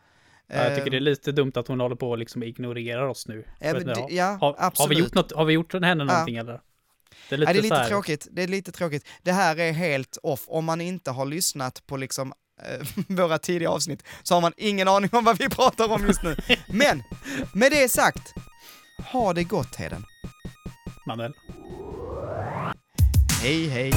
Speaker 2: Ja, jag tycker det är
Speaker 1: Ehm,
Speaker 2: lite dumt att hon håller på och liksom ignorerar oss nu.
Speaker 1: Ja, men ja,
Speaker 2: har, har, vi
Speaker 1: absolut.
Speaker 2: gjort något, har vi gjort henne någonting eller? Det är lite,
Speaker 1: Nej, det är lite tråkigt. Det är lite tråkigt. Det här är helt off. Om man inte har lyssnat på liksom eh, våra tidiga avsnitt så har man ingen aning om vad vi pratar om just nu. Men med det sagt, ha det gott Heden.
Speaker 2: Manuel.
Speaker 1: Hej hej!